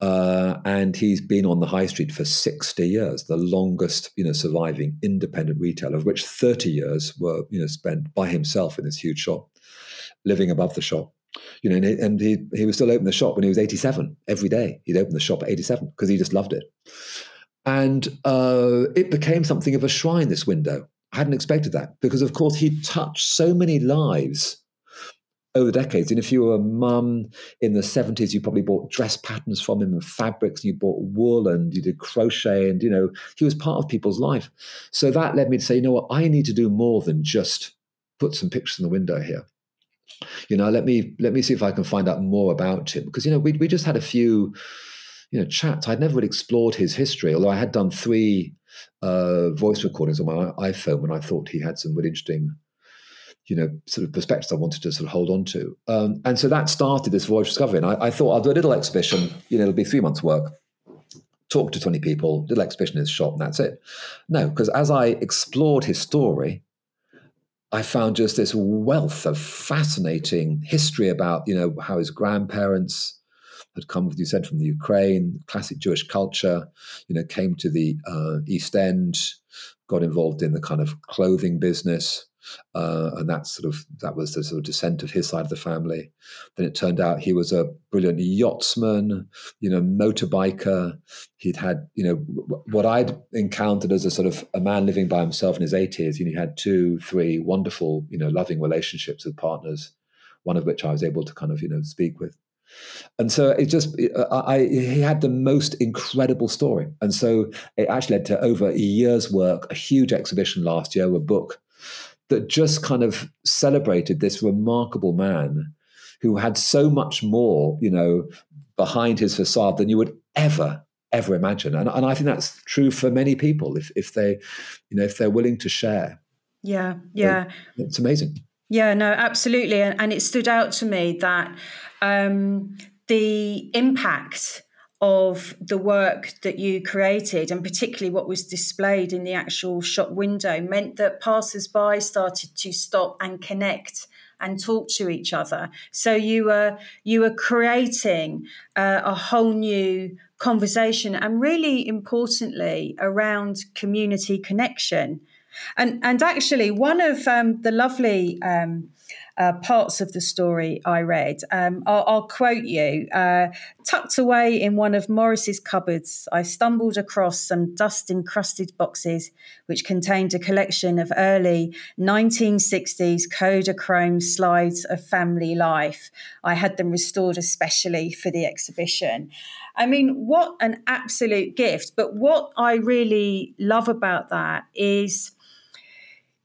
uh, and he's been on the high street for sixty years, the longest you know surviving independent retailer, of which thirty years were you know spent by himself in this huge shop, living above the shop you know, and, he, and he, he was still open the shop when he was 87 every day. He'd open the shop at 87 because he just loved it. And uh, it became something of a shrine, this window. I hadn't expected that because, of course, he touched so many lives over the decades. And if you were a mum in the 70s, you probably bought dress patterns from him and fabrics, and you bought wool and you did crochet, and, you know, he was part of people's life. So that led me to say, you know what, I need to do more than just put some pictures in the window here you know let me let me see if i can find out more about him because you know we, we just had a few you know chats i'd never really explored his history although i had done three uh, voice recordings on my iphone when i thought he had some really interesting you know sort of perspectives i wanted to sort of hold on to. Um, and so that started this voyage discovery. And I, I thought i'll do a little exhibition you know it'll be three months work. Talk to 20 people little exhibition in his shop and that's it. No because as i explored his story I found just this wealth of fascinating history about, you know, how his grandparents had come, you said, from the Ukraine, classic Jewish culture, you know, came to the uh, East End, got involved in the kind of clothing business, uh, and that sort of that was the sort of descent of his side of the family. Then it turned out he was a brilliant yachtsman, you know, motorbiker. He'd had, you know, what I'd encountered as a sort of a man living by himself in his 80s. You know, he had two, three wonderful, you know, loving relationships with partners, one of which I was able to kind of, you know, speak with. And so it just, I, I, he had the most incredible story. And so it actually led to over a year's work, a huge exhibition last year, a book that just kind of celebrated this remarkable man who had so much more, you know, behind his facade than you would ever, ever imagine. And, and I think that's true for many people if, if they, you know, if they're willing to share. Yeah, yeah. it's amazing. Yeah, no, absolutely. And, and it stood out to me that um, the impact of the work that you created and particularly what was displayed in the actual shop window meant that passers-by started to stop and connect and talk to each other. So you were you were creating uh, a whole new conversation and really importantly around community connection. And and actually one of um, the lovely um, uh, parts of the story I read. Um, I'll, I'll, quote you uh, Tucked away in one of Maurice's cupboards, I stumbled across some dust encrusted boxes which contained a collection of early 1960s Kodachrome slides of family life. I had them restored especially for the exhibition. I mean, what an absolute gift. But what I really love about that is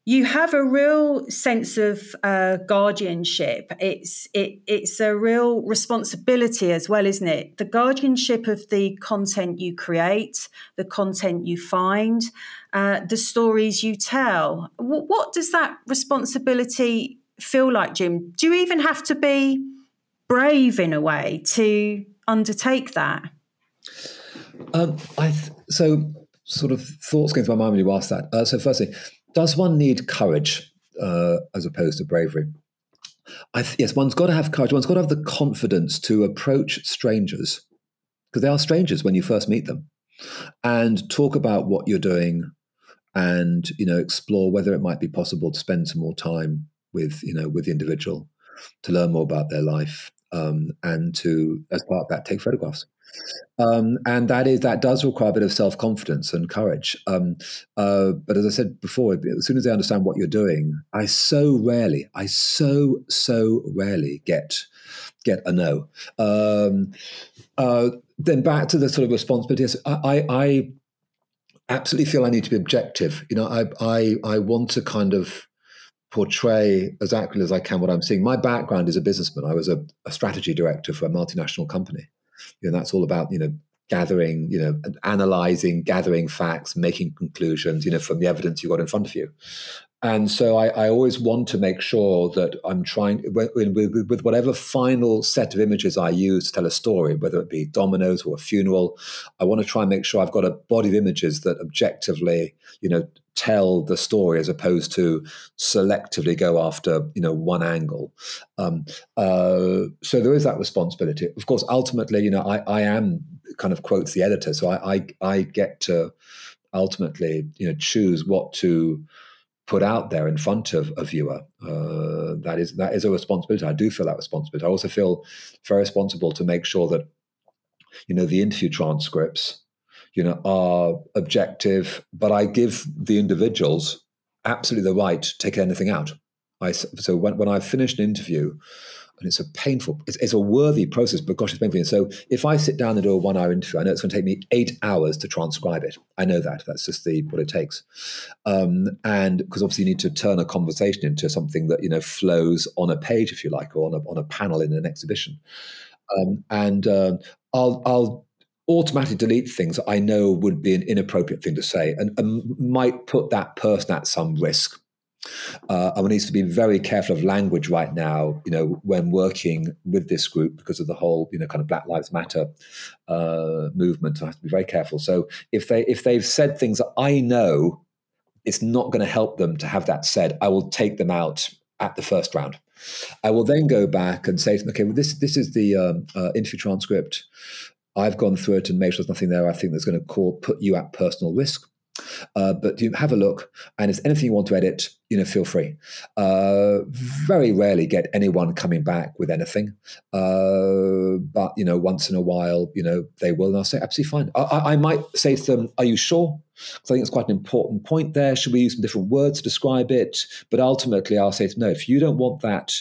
you have a real sense of uh, guardianship. It's it, it's a real responsibility as well, isn't it? The guardianship of the content you create, the content you find, uh, the stories you tell. W- what does that responsibility feel like, Jim? Do you even have to be brave in a way to undertake that? Um, I th- so sort of thoughts came to my mind when you asked that. Uh, so firstly does one need courage uh, as opposed to bravery? Th- yes, one's got to have courage. One's got to have the confidence to approach strangers because they are strangers when you first meet them, and talk about what you're doing, and you know explore whether it might be possible to spend some more time with you know with the individual to learn more about their life um, and to as part of that take photographs. Um, and that is that does require a bit of self confidence and courage. Um, uh, but as I said before, as soon as they understand what you're doing, I so rarely, I so so rarely get get a no. Um, uh, then back to the sort of responsibilities. I, I, I, absolutely feel I need to be objective. You know, I, I, I want to kind of portray as accurately as I can what I'm seeing. My background is a businessman. I was a, a strategy director for a multinational company. You know, that's all about you know gathering, you know, analyzing, gathering facts, making conclusions, you know, from the evidence you got in front of you. And so I, I always want to make sure that I'm trying with, with, whatever final set of images I use to tell a story, whether it be dominoes or a funeral. I want to try and make sure I've got a body of images that objectively, you know, tell the story as opposed to selectively go after you know one angle. Um, uh, so there is that responsibility. Of course, ultimately, you know, I, I am kind of quotes the editor, so I, I, I get to ultimately you know choose what to put out there in front of a viewer. Uh, that is that is a responsibility. I do feel that responsibility. I also feel very responsible to make sure that you know the interview transcripts you know are objective, but I give the individuals absolutely the right to take anything out. I so when when I finished an interview, and it's a painful, it's, it's, a worthy process, but gosh, it's painful. And So if I sit down and do a one hour interview, I know it's going to take me eight hours to transcribe it. I know that. That's just the what it takes. Um, and because obviously you need to turn a conversation into something that, you know, flows on a page, if you like, or on a, on a panel in an exhibition. Um, and uh, I'll, I'll automatically delete things I know would be an inappropriate thing to say and, and might put that person at some risk uh, and one needs to be very careful of language right now, you know, when working with this group because of the whole, you know, kind of Black Lives Matter uh, movement. I have to be very careful. So if they if they've said things that I know it's not going to help them to have that said, I will take them out at the first round. I will then go back and say okay, well, this this is the um, uh, interview transcript. I've gone through it and made sure there's nothing there I think that's going to call, put you at personal risk. Uh, but you have a look, and if there's anything you want to edit, you know, feel free. Uh, very rarely get anyone coming back with anything, uh, but you know, once in a while, you know, they will, and I'll say absolutely fine. I, I might say to them, "Are you sure?" Because I think it's quite an important point there. Should we use some different words to describe it? But ultimately, I'll say no. If you don't want that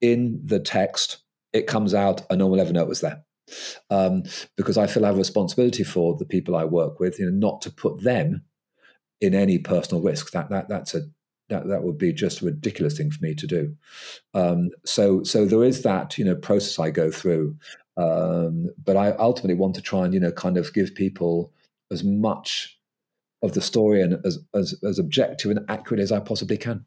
in the text, it comes out, and no one will ever know it was there. Um, because I feel I have a responsibility for the people I work with, you know, not to put them in any personal risk. That that that's a that that would be just a ridiculous thing for me to do. Um, so so there is that you know process I go through, um, but I ultimately want to try and you know kind of give people as much of the story and as as, as objective and accurate as I possibly can.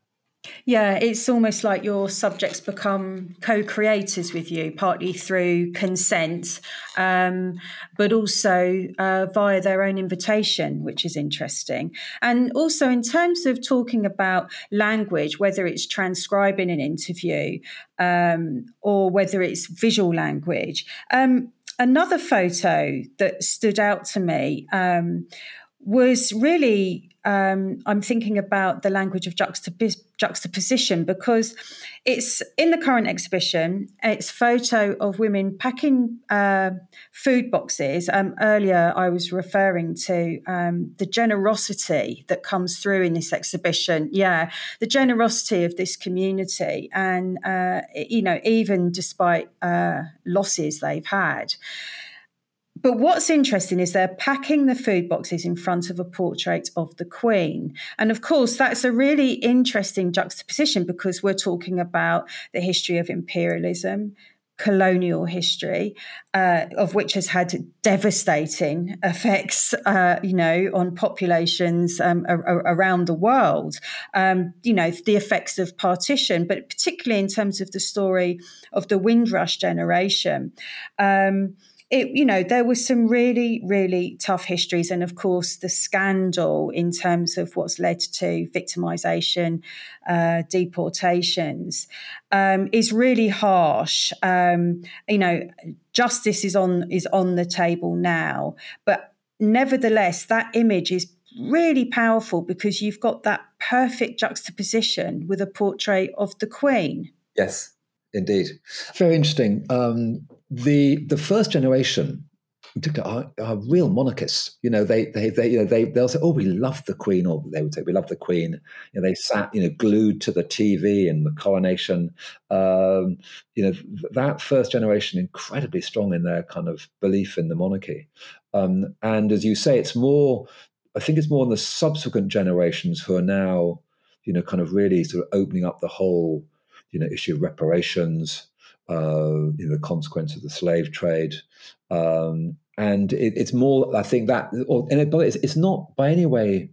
Yeah, it's almost like your subjects become co creators with you, partly through consent, um, but also uh, via their own invitation, which is interesting. And also, in terms of talking about language, whether it's transcribing an interview um, or whether it's visual language, um, another photo that stood out to me um, was really um, I'm thinking about the language of juxtapos- juxtaposition because it's in the current exhibition. It's photo of women packing uh, food boxes. Um, earlier, I was referring to um, the generosity that comes through in this exhibition. Yeah, the generosity of this community, and uh, you know, even despite uh, losses they've had. But what's interesting is they're packing the food boxes in front of a portrait of the Queen. And of course, that's a really interesting juxtaposition because we're talking about the history of imperialism, colonial history, uh, of which has had devastating effects, uh, you know, on populations um, a- a- around the world. Um, you know, the effects of partition, but particularly in terms of the story of the Windrush generation. Um, it, you know, there was some really, really tough histories. And of course, the scandal in terms of what's led to victimization, uh, deportations, um, is really harsh. Um, you know, justice is on is on the table now, but nevertheless, that image is really powerful because you've got that perfect juxtaposition with a portrait of the Queen. Yes, indeed. Very interesting. Um, the the first generation are, are, real monarchists. You know, they they they you know they they'll say, "Oh, we love the Queen," or they would say, "We love the Queen." You know, they sat you know glued to the TV in the coronation. Um, you know, that first generation incredibly strong in their kind of belief in the monarchy. Um, and as you say, it's more. I think it's more in the subsequent generations who are now, you know, kind of really sort of opening up the whole, you know, issue of reparations, uh, you know, the consequence of the slave trade. Um, and it, it's more, I think that, or, and it, it's, it's, not by any way,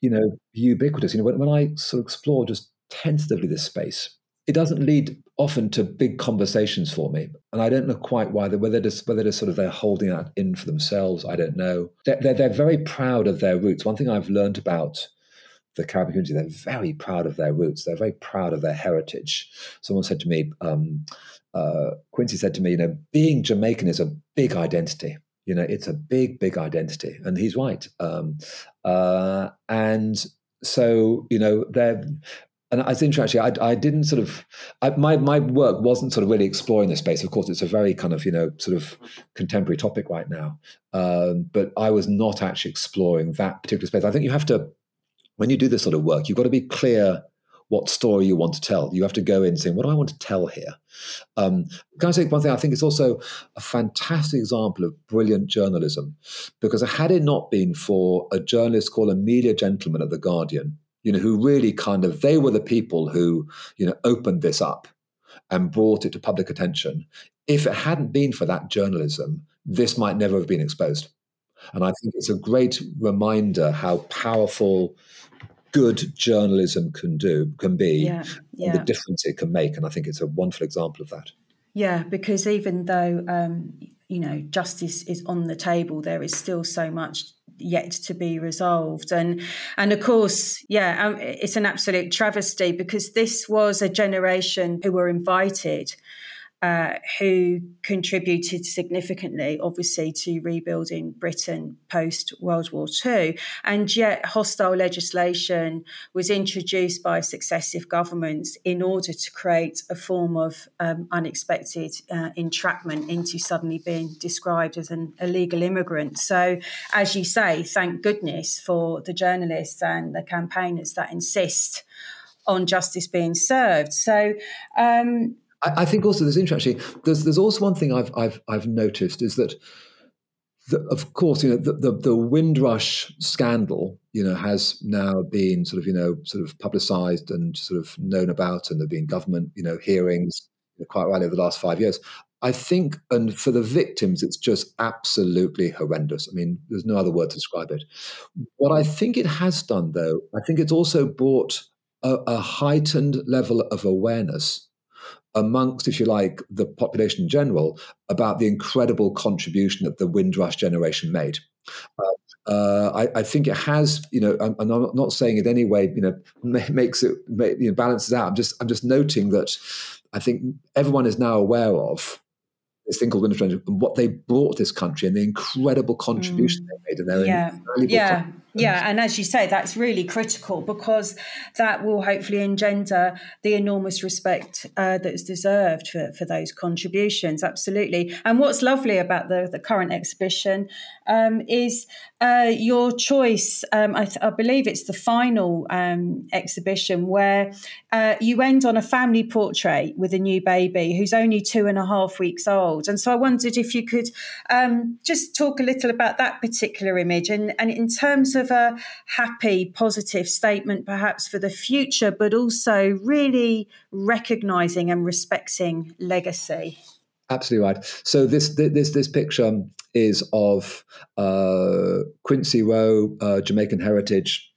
you know, ubiquitous. You know, when, when I sort of explore just tentatively this space, it doesn't lead often to big conversations for me, and I don't know quite why. Whether just whether they're sort of they're holding that in for themselves, I don't know. They're, they're, they're very proud of their roots. One thing I've learned about the Caribbean community, they're very proud of their roots. They're very proud of their heritage. Someone said to me, um, uh, Quincy said to me, you know, being Jamaican is a big identity. You know, it's a big, big identity, and he's right. Um, uh, and so, you know, they're and it's interesting. Actually, I, I didn't sort of I, my my work wasn't sort of really exploring this space. Of course, it's a very kind of you know sort of contemporary topic right now. Um, but I was not actually exploring that particular space. I think you have to when you do this sort of work, you've got to be clear what story you want to tell. You have to go in saying, what do I want to tell here? Um, can I say one thing? I think it's also a fantastic example of brilliant journalism because had it not been for a journalist called Amelia Gentleman at The Guardian, you know, who really kind of, they were the people who, you know, opened this up and brought it to public attention. If it hadn't been for that journalism, this might never have been exposed. And I think it's a great reminder how powerful good journalism can do can be yeah, yeah. and the difference it can make and i think it's a wonderful example of that yeah because even though um, you know justice is on the table there is still so much yet to be resolved and and of course yeah um, it's an absolute travesty because this was a generation who were invited uh, who contributed significantly, obviously, to rebuilding Britain post World War II. And yet, hostile legislation was introduced by successive governments in order to create a form of um, unexpected uh, entrapment into suddenly being described as an illegal immigrant. So, as you say, thank goodness for the journalists and the campaigners that insist on justice being served. So, um, I, think also there's interesting. There's there's also one thing I've I've I've noticed is that. The, of course, you know the, the, the Windrush scandal, you know, has now been sort of you know sort of publicised and sort of known about, and there've been government you know hearings quite rightly over the last five years. I think, and for the victims, it's just absolutely horrendous. I mean, there's no other word to describe it. What I think it has done, though, I think it's also brought a, a heightened level of awareness amongst, if you like, the population in general about the incredible contribution that the Windrush generation made. Uh, uh, I, I, think it has, you know, I'm, I'm, not saying it anyway, you know, makes it, you know, balances out. I'm just, I'm just noting that I think everyone is now aware of this thing called Windrush and what they brought this country and the incredible contribution mm. they made. And their yeah, yeah. Yeah, and as you say, that's really critical because that will hopefully engender the enormous respect uh, that's deserved for, for those contributions. Absolutely. And what's lovely about the, the current exhibition um, is uh, your choice. Um, I, th- I, believe it's the final um, exhibition where uh, you end on a family portrait with a new baby who's only two and a half weeks old. And so I wondered if you could um, just talk a little about that particular image and, and in terms of a happy, positive statement perhaps for the future, but also really recognizing and respecting legacy. Absolutely right. So this this this picture is of uh, Quincy Rowe, uh, Jamaican heritage,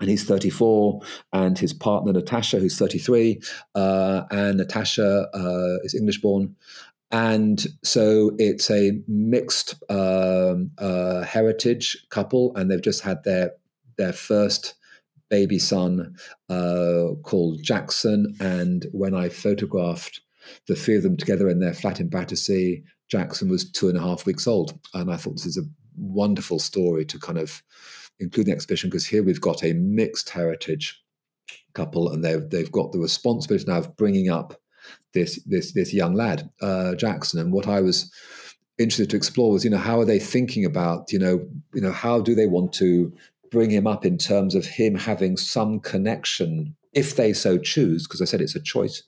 and he's 34, and his partner Natasha, who's 33, uh, and Natasha uh, is English born, and so it's a mixed um, uh, heritage couple, and they've just had their their first baby son uh, called Jackson. And when I photographed the three of them together in their flat in Battersea, Jackson was two and a half weeks old, and I thought this is a wonderful story to kind of include in the exhibition because here we've got a mixed heritage couple, and they've they've got the responsibility now of bringing up this this this young lad uh, Jackson. And what I was interested to explore was, you know, how are they thinking about, you know, you know, how do they want to bring him up in terms of him having some connection, if they so choose, because I said it's a choice,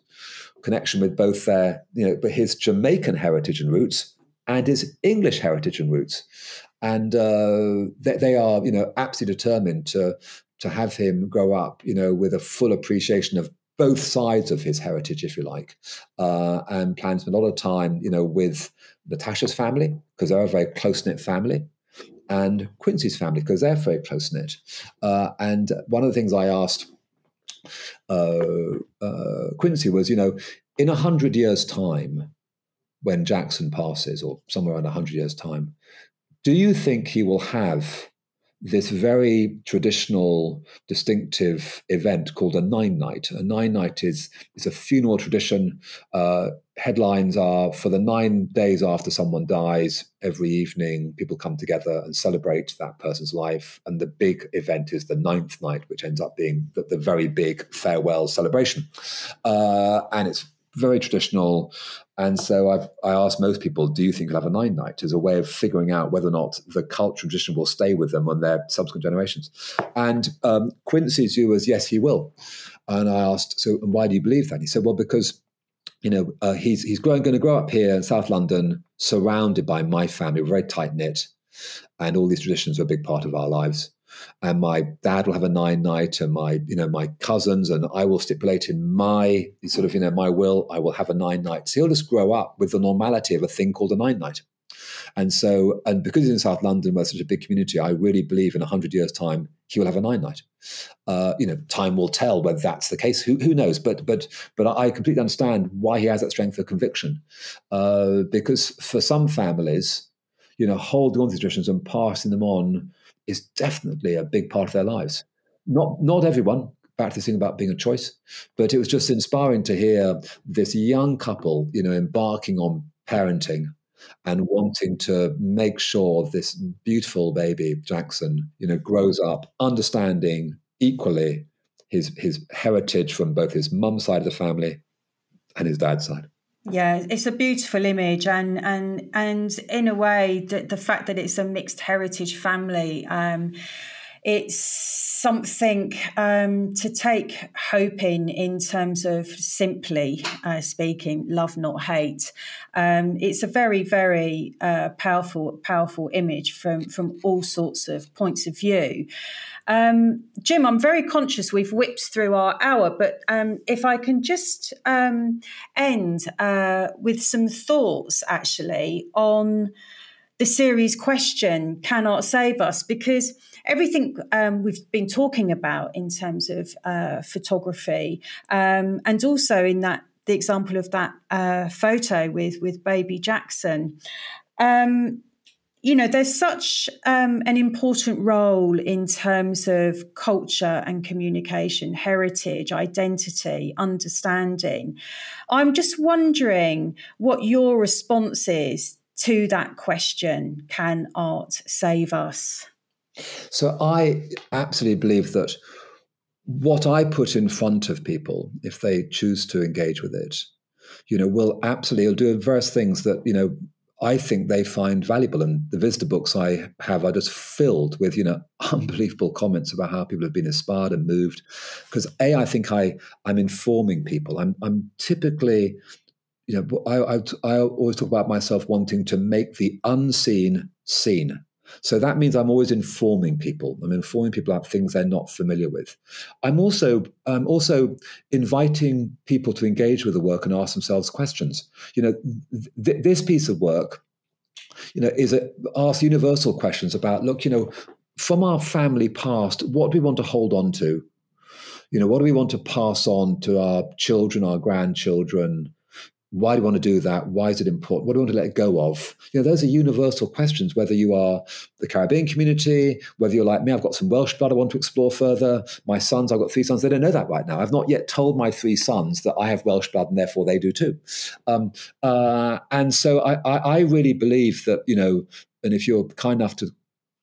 connection with both their, you know, but his Jamaican heritage and roots and his English heritage and roots. And uh, they, they, are, you know, absolutely determined to to have him grow up, you know, with a full appreciation of both sides of his heritage, if you like, uh, and plan to spend a lot of time, you know, with Natasha's family because they're a very close knit family, and Quincy's family because they're very close knit. Uh, and one of the things I asked Quincy was, you know, in a hundred years' time, when Jackson passes, or somewhere around a hundred years' time, do you think he will have this very traditional, distinctive event called a nine night. A nine night is is a funeral tradition. Uh, headlines are for the nine days after someone dies. Every evening, people come together and celebrate that person's life, and the big event is the ninth night, which ends up being the, the very big farewell celebration. Uh, and it's very traditional. And so I've, I asked most people, do you think you'll have a nine night as a way of figuring out whether or not the culture tradition will stay with them on their subsequent generations? And um, Quincy's view was, yes, he will. And I asked, so and why do you believe that? He said, well, because you know, uh, he's he's growing, going to grow up here in South London, surrounded by my family, very tight knit, and all these traditions are a big part of our lives. And my dad will have a nine night and my you know my cousins and i will stipulate in my sort of you know my will i will have a nine night so he'll just grow up with the normality of a thing called a nine night. And so and because he's in south london where such a big community i really believe in 100 years time he will have a nine night uh, you know time will tell whether that's the case who, who knows but but but i completely understand why he has that strength of conviction uh, because for some families you know holding on to traditions and passing them on is definitely a big part of their lives. Not not everyone. Back to this thing about being a choice, but it was just inspiring to hear this young couple, you know, embarking on parenting and wanting to make sure this beautiful baby Jackson, you know, grows up understanding equally his his heritage from both his mum's side of the family and his dad's side. Yeah, it's a beautiful image, and and and in a way, the, the fact that it's a mixed heritage family, um, it's something um, to take hope in in terms of simply uh, speaking, love not hate. Um, it's a very very uh, powerful powerful image from from all sorts of points of view. Um, Jim, I'm very conscious we've whipped through our hour, but um, if I can just um, end uh, with some thoughts actually on the series question Can Art Save Us? Because everything um, we've been talking about in terms of uh, photography um, and also in that the example of that uh, photo with with baby Jackson. Um, you know, there's such um, an important role in terms of culture and communication, heritage, identity, understanding. I'm just wondering what your response is to that question can art save us? So I absolutely believe that what I put in front of people, if they choose to engage with it, you know, will absolutely will do various things that, you know, I think they find valuable. And the visitor books I have are just filled with, you know, unbelievable comments about how people have been inspired and moved. Because A, I think I I'm informing people. I'm I'm typically, you know, I, I, I always talk about myself wanting to make the unseen seen. So that means I'm always informing people. I'm informing people about things they're not familiar with. I'm also I'm also inviting people to engage with the work and ask themselves questions. You know, th- this piece of work, you know, is a, ask universal questions about look, you know, from our family past, what do we want to hold on to? You know, what do we want to pass on to our children, our grandchildren? Why do you want to do that? Why is it important? What do you want to let go of? You know, those are universal questions, whether you are the Caribbean community, whether you're like me, I've got some Welsh blood I want to explore further. My sons, I've got three sons, they don't know that right now. I've not yet told my three sons that I have Welsh blood and therefore they do too. Um, uh, and so I, I, I really believe that, you know, and if you're kind enough to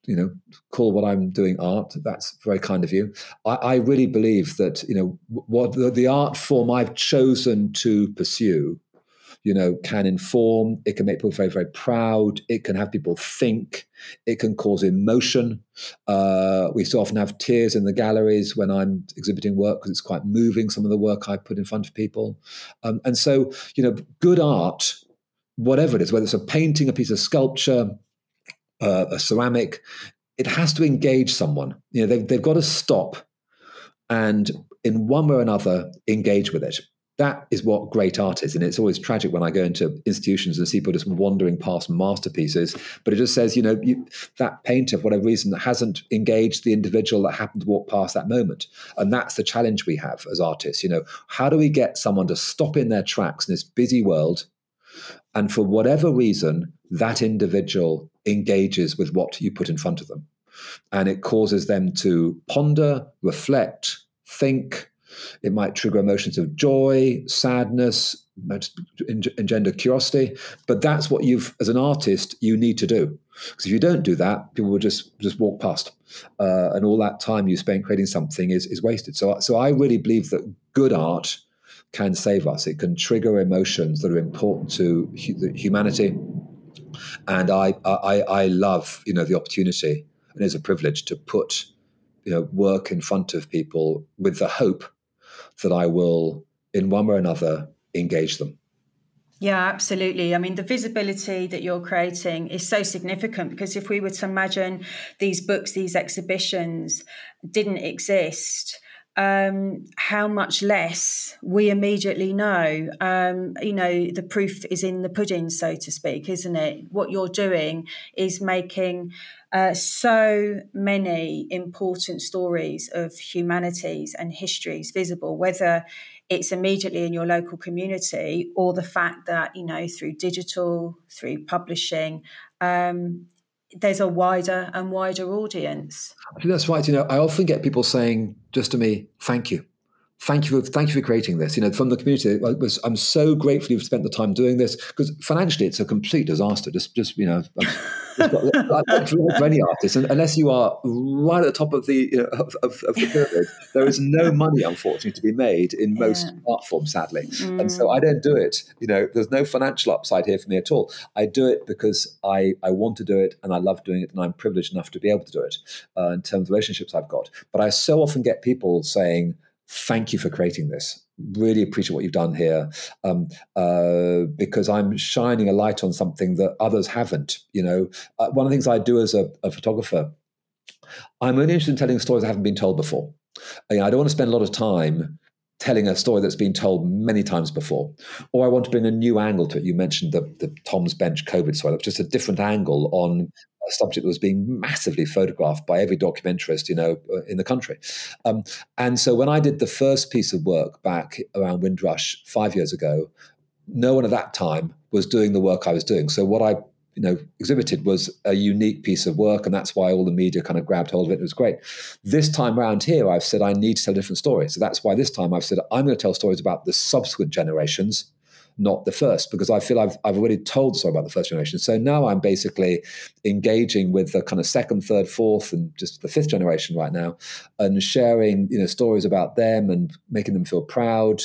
you know, call what I'm doing art. That's very kind of you. I, I really believe that you know what the, the, art form I've chosen to pursue you know, can inform, it can make people very, very proud, it can have people think, it can cause emotion. Uh, we so often have tears in the galleries when I'm exhibiting work because it's quite moving, some of the work I put in front of people. Um, and so, you know, good art, whatever it is, whether it's a painting, a piece of sculpture, uh, a ceramic, it has to engage someone. You know, they've, they've got to stop and in one way or another engage with it. That is what great art is. And it's always tragic when I go into institutions and see people just wandering past masterpieces. But it just says, you know, you, that painter, for whatever reason, hasn't engaged the individual that happened to walk past that moment. And that's the challenge we have as artists. You know, how do we get someone to stop in their tracks in this busy world? And for whatever reason, that individual engages with what you put in front of them. And it causes them to ponder, reflect, think. It might trigger emotions of joy, sadness, engender curiosity. But that's what you've, as an artist, you need to do. Because if you don't do that, people will just just walk past, uh, and all that time you spend creating something is is wasted. So, so I really believe that good art can save us. It can trigger emotions that are important to hu- humanity, and I, I I love you know the opportunity and it's a privilege to put you know work in front of people with the hope that I will, in one way or another, engage them. Yeah, absolutely. I mean, the visibility that you're creating is so significant because if we were to imagine these books, these exhibitions didn't exist, um, how much less we immediately know. Um, you know, the proof is in the pudding, so to speak, isn't it? What you're doing is making uh, so many important stories of humanities and histories visible, whether it's immediately in your local community or the fact that, you know, through digital, through publishing, um, there's a wider and wider audience. That's right. You know, I often get people saying just to me, "Thank you." Thank you for thank you for creating this. You know, from the community, was, I'm so grateful you've spent the time doing this because financially it's a complete disaster. Just, just you know, like for any artist, unless you are right at the top of the you know, of, of, of, the pyramid, there is no money, unfortunately, to be made in most yeah. art forms, sadly. Mm. And so I don't do it. You know, there's no financial upside here for me at all. I do it because I I want to do it and I love doing it, and I'm privileged enough to be able to do it uh, in terms of relationships I've got. But I so often get people saying thank you for creating this. Really appreciate what you've done here um, uh, because I'm shining a light on something that others haven't. You know, uh, one of the things I do as a, a, photographer, I'm only interested in telling stories that haven't been told before. I, I don't want to spend a lot of time telling a story that's been told many times before, or I want to bring a new angle to it. You mentioned the, the Tom's Bench COVID story. Just a different angle on a subject that was being massively photographed by every documentarist, you know, uh, in the country. Um, and so when I did the first piece of work back around Windrush five years ago, no one at that time was doing the work I was doing. So what I you know exhibited was a unique piece of work and that's why all the media kind of grabbed hold of it. It was great. This time around here i've said i need to tell a different story so that's why this time i've said i'm going to tell stories about the subsequent generations not the first, because I feel I've, I've already told the story about the first generation. So now I'm basically engaging with the kind of second, third, fourth, and just the fifth generation right now, and sharing you know stories about them and making them feel proud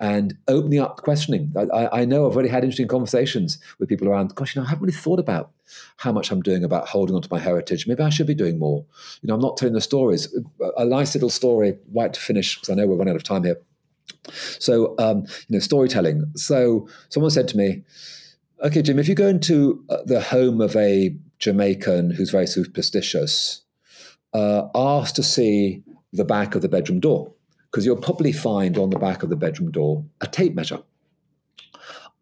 and opening up questioning. I, I know I've already had interesting conversations with people around. Gosh, you know, I haven't really thought about how much I'm doing about holding on to my heritage. Maybe I should be doing more. You know, I'm not telling the stories. A nice little story, right to finish, because I know we're running out of time here so, um, you know, storytelling. So, someone said to me, "Okay, Jim, if you go into uh, the home of a Jamaican who's very superstitious, uh, ask to see the back of the bedroom door, because you'll probably find on the back of the bedroom door a tape measure."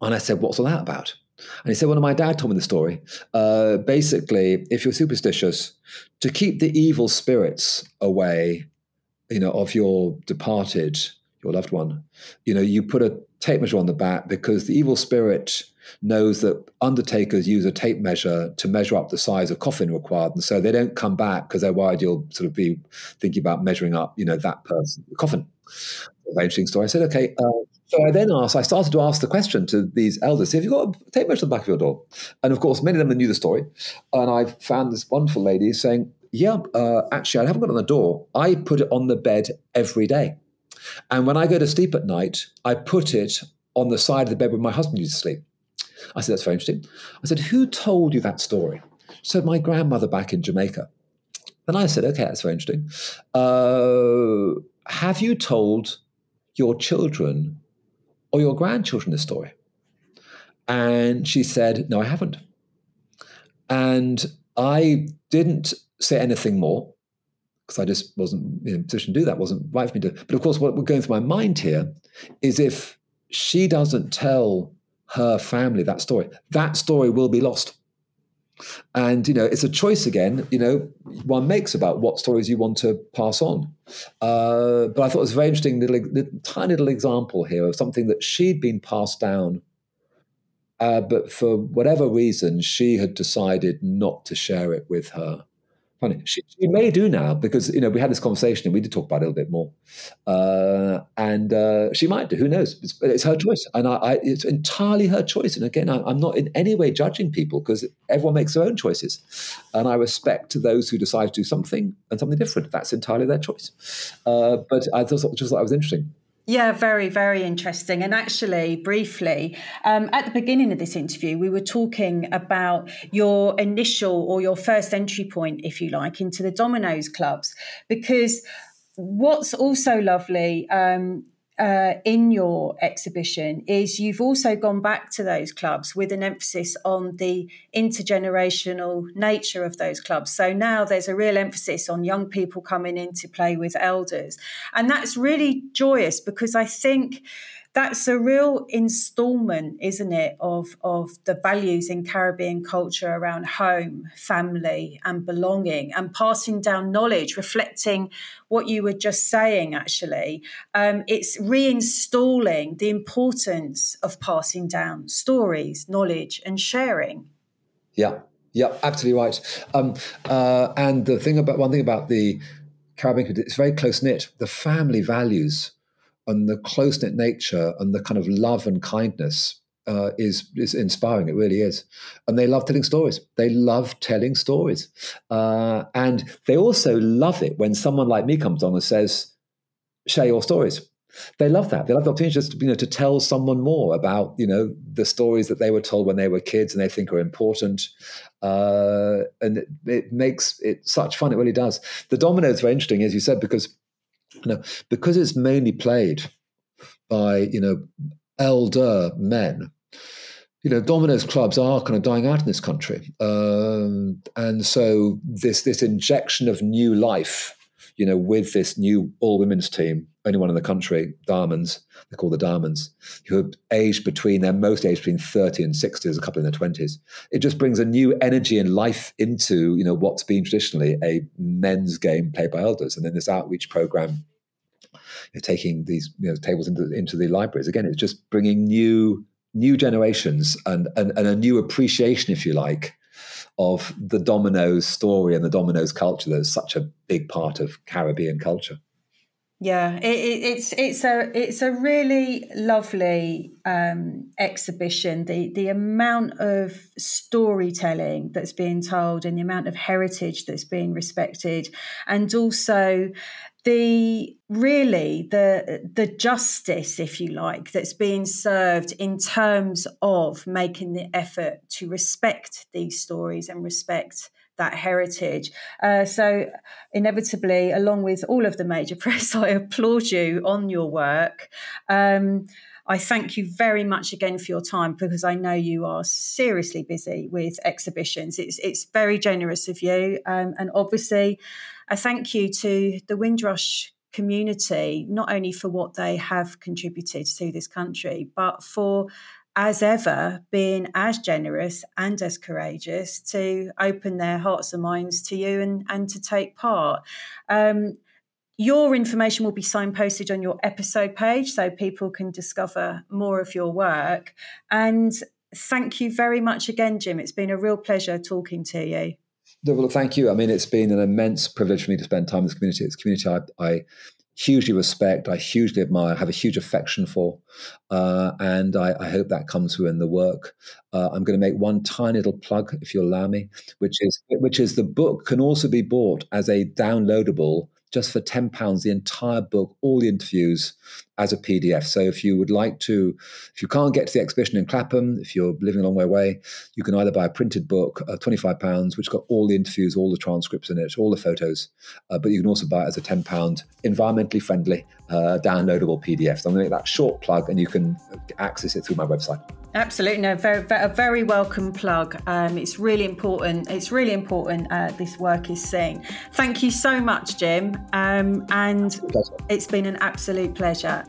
And I said, "What's all that about?" And he said, "Well, my dad told me the story. Uh, basically, if you're superstitious, to keep the evil spirits away, you know, of your departed." your loved one. You know, you put a tape measure on the back because the evil spirit knows that undertakers use a tape measure to measure up the size of coffin required, and so they don't come back because they're worried you'll sort of be thinking about measuring up, you know, that person coffin. Very interesting story. I said, okay. Uh, so I then asked, I started to ask the question to these elders: Have you got a tape measure on the back of your door? And of course, many of them knew the story. And I found this wonderful lady saying, "Yeah, uh, actually, I haven't got it on the door. I put it on the bed every day." And when I go to sleep at night, I put it on the side of the bed where my husband used to sleep. I said, That's very interesting. I said, Who told you that story? She said, My grandmother back in Jamaica. And I said, Okay, that's very interesting. Uh, have you told your children or your grandchildren this story? And she said, No, I haven't. And I didn't say anything more because I just wasn't in a position to do that, wasn't right for me to. But of course, what we're going through my mind here is if she doesn't tell her family that story, that story will be lost. And you know, it's a choice again. You know, one makes about what stories you want to pass on. Uh, but I thought it was a very interesting little, little, tiny little example here of something that she'd been passed down, uh, but for whatever reason, she had decided not to share it with her funny. She, she, may do now because you know we had this conversation and we did talk about it a little bit more, uh, and uh, she might do. Who knows? It's, it's her choice, and I, I, it's entirely her choice. And again, I, am not in any way judging people because everyone makes their own choices, and I respect those who decide to do something and something different. That's entirely their choice. Uh, but I just, just thought that was interesting. Yeah, very, very interesting. And actually, briefly, um, at the beginning of this interview, we were talking about your initial or your first entry point, if you like, into the Dominoes clubs. Because what's also lovely um, uh, in your exhibition is you've also gone back to those clubs with an emphasis on the intergenerational nature of those clubs. So now there's a real emphasis on young people coming in to play with elders. And that's really joyous because I think that's a real installment, isn't it, of, of the values in Caribbean culture around home, family, and belonging, and passing down knowledge, reflecting what you were just saying, actually. Um, it's reinstalling the importance of passing down stories, knowledge, and sharing. Yeah, yeah, absolutely right. Um, uh, and the thing about one thing about the Caribbean, it's very close knit. The family values and the close knit nature and the kind of love and kindness uh, is is inspiring. It really is, and they love telling stories. They love telling stories, uh, and they also love it when someone like me comes on and says, "Share your stories." They love that. They love the opportunity just you know to tell someone more about you know the stories that they were told when they were kids and they think are important, uh, and it, it makes it such fun. It really does. The domino is very interesting, as you said, because know, because it's mainly played by you know elder men. You know, dominoes clubs are kind of dying out in this country, um, and so this this injection of new life, you know, with this new all women's team, only one in the country, Diamonds, they call the Diamonds, who are aged between they're most aged between thirty and sixty, there's a couple in their twenties. It just brings a new energy and life into you know what's been traditionally a men's game played by elders, and then this outreach program you know, taking these you know, tables into, into the libraries. Again, it's just bringing new new generations and, and, and a new appreciation, if you like, of the dominoes story and the dominoes culture that's such a big part of Caribbean culture. Yeah, it, it, it's it's a it's a really lovely um, exhibition. The the amount of storytelling that's being told and the amount of heritage that's being respected, and also the really the the justice if you like that's being served in terms of making the effort to respect these stories and respect that heritage. Uh, so inevitably along with all of the major press i applaud you on your work. Um, I thank you very much again for your time because I know you are seriously busy with exhibitions. It's it's very generous of you, um, and obviously, a thank you to the Windrush community, not only for what they have contributed to this country, but for as ever being as generous and as courageous to open their hearts and minds to you and, and to take part. Um, your information will be signposted on your episode page so people can discover more of your work. And thank you very much again, Jim. It's been a real pleasure talking to you. well, thank you. I mean, it's been an immense privilege for me to spend time in this community. It's a community I, I hugely respect, I hugely admire, have a huge affection for, uh, and I, I, hope that comes through in the work. Uh, I'm going to make one tiny little plug, if you'll allow me, which is which is the book can also be bought as a downloadable just for £10, the entire book, all the interviews, as a PDF. So if you would like to, if you can't get to the exhibition in Clapham, if you're living a long way away, you can either buy a printed book, uh, £25, which got all the interviews, all the transcripts in it, all the photos, uh, but you can also buy it as a £10 environmentally friendly, uh, downloadable PDF. So I'm going to make that short plug and you can access it through my website. Absolutely, no, very, a very welcome plug. Um, it's really important. It's really important. Uh, this work is seen. Thank you so much, Jim, um, and it's been an absolute pleasure.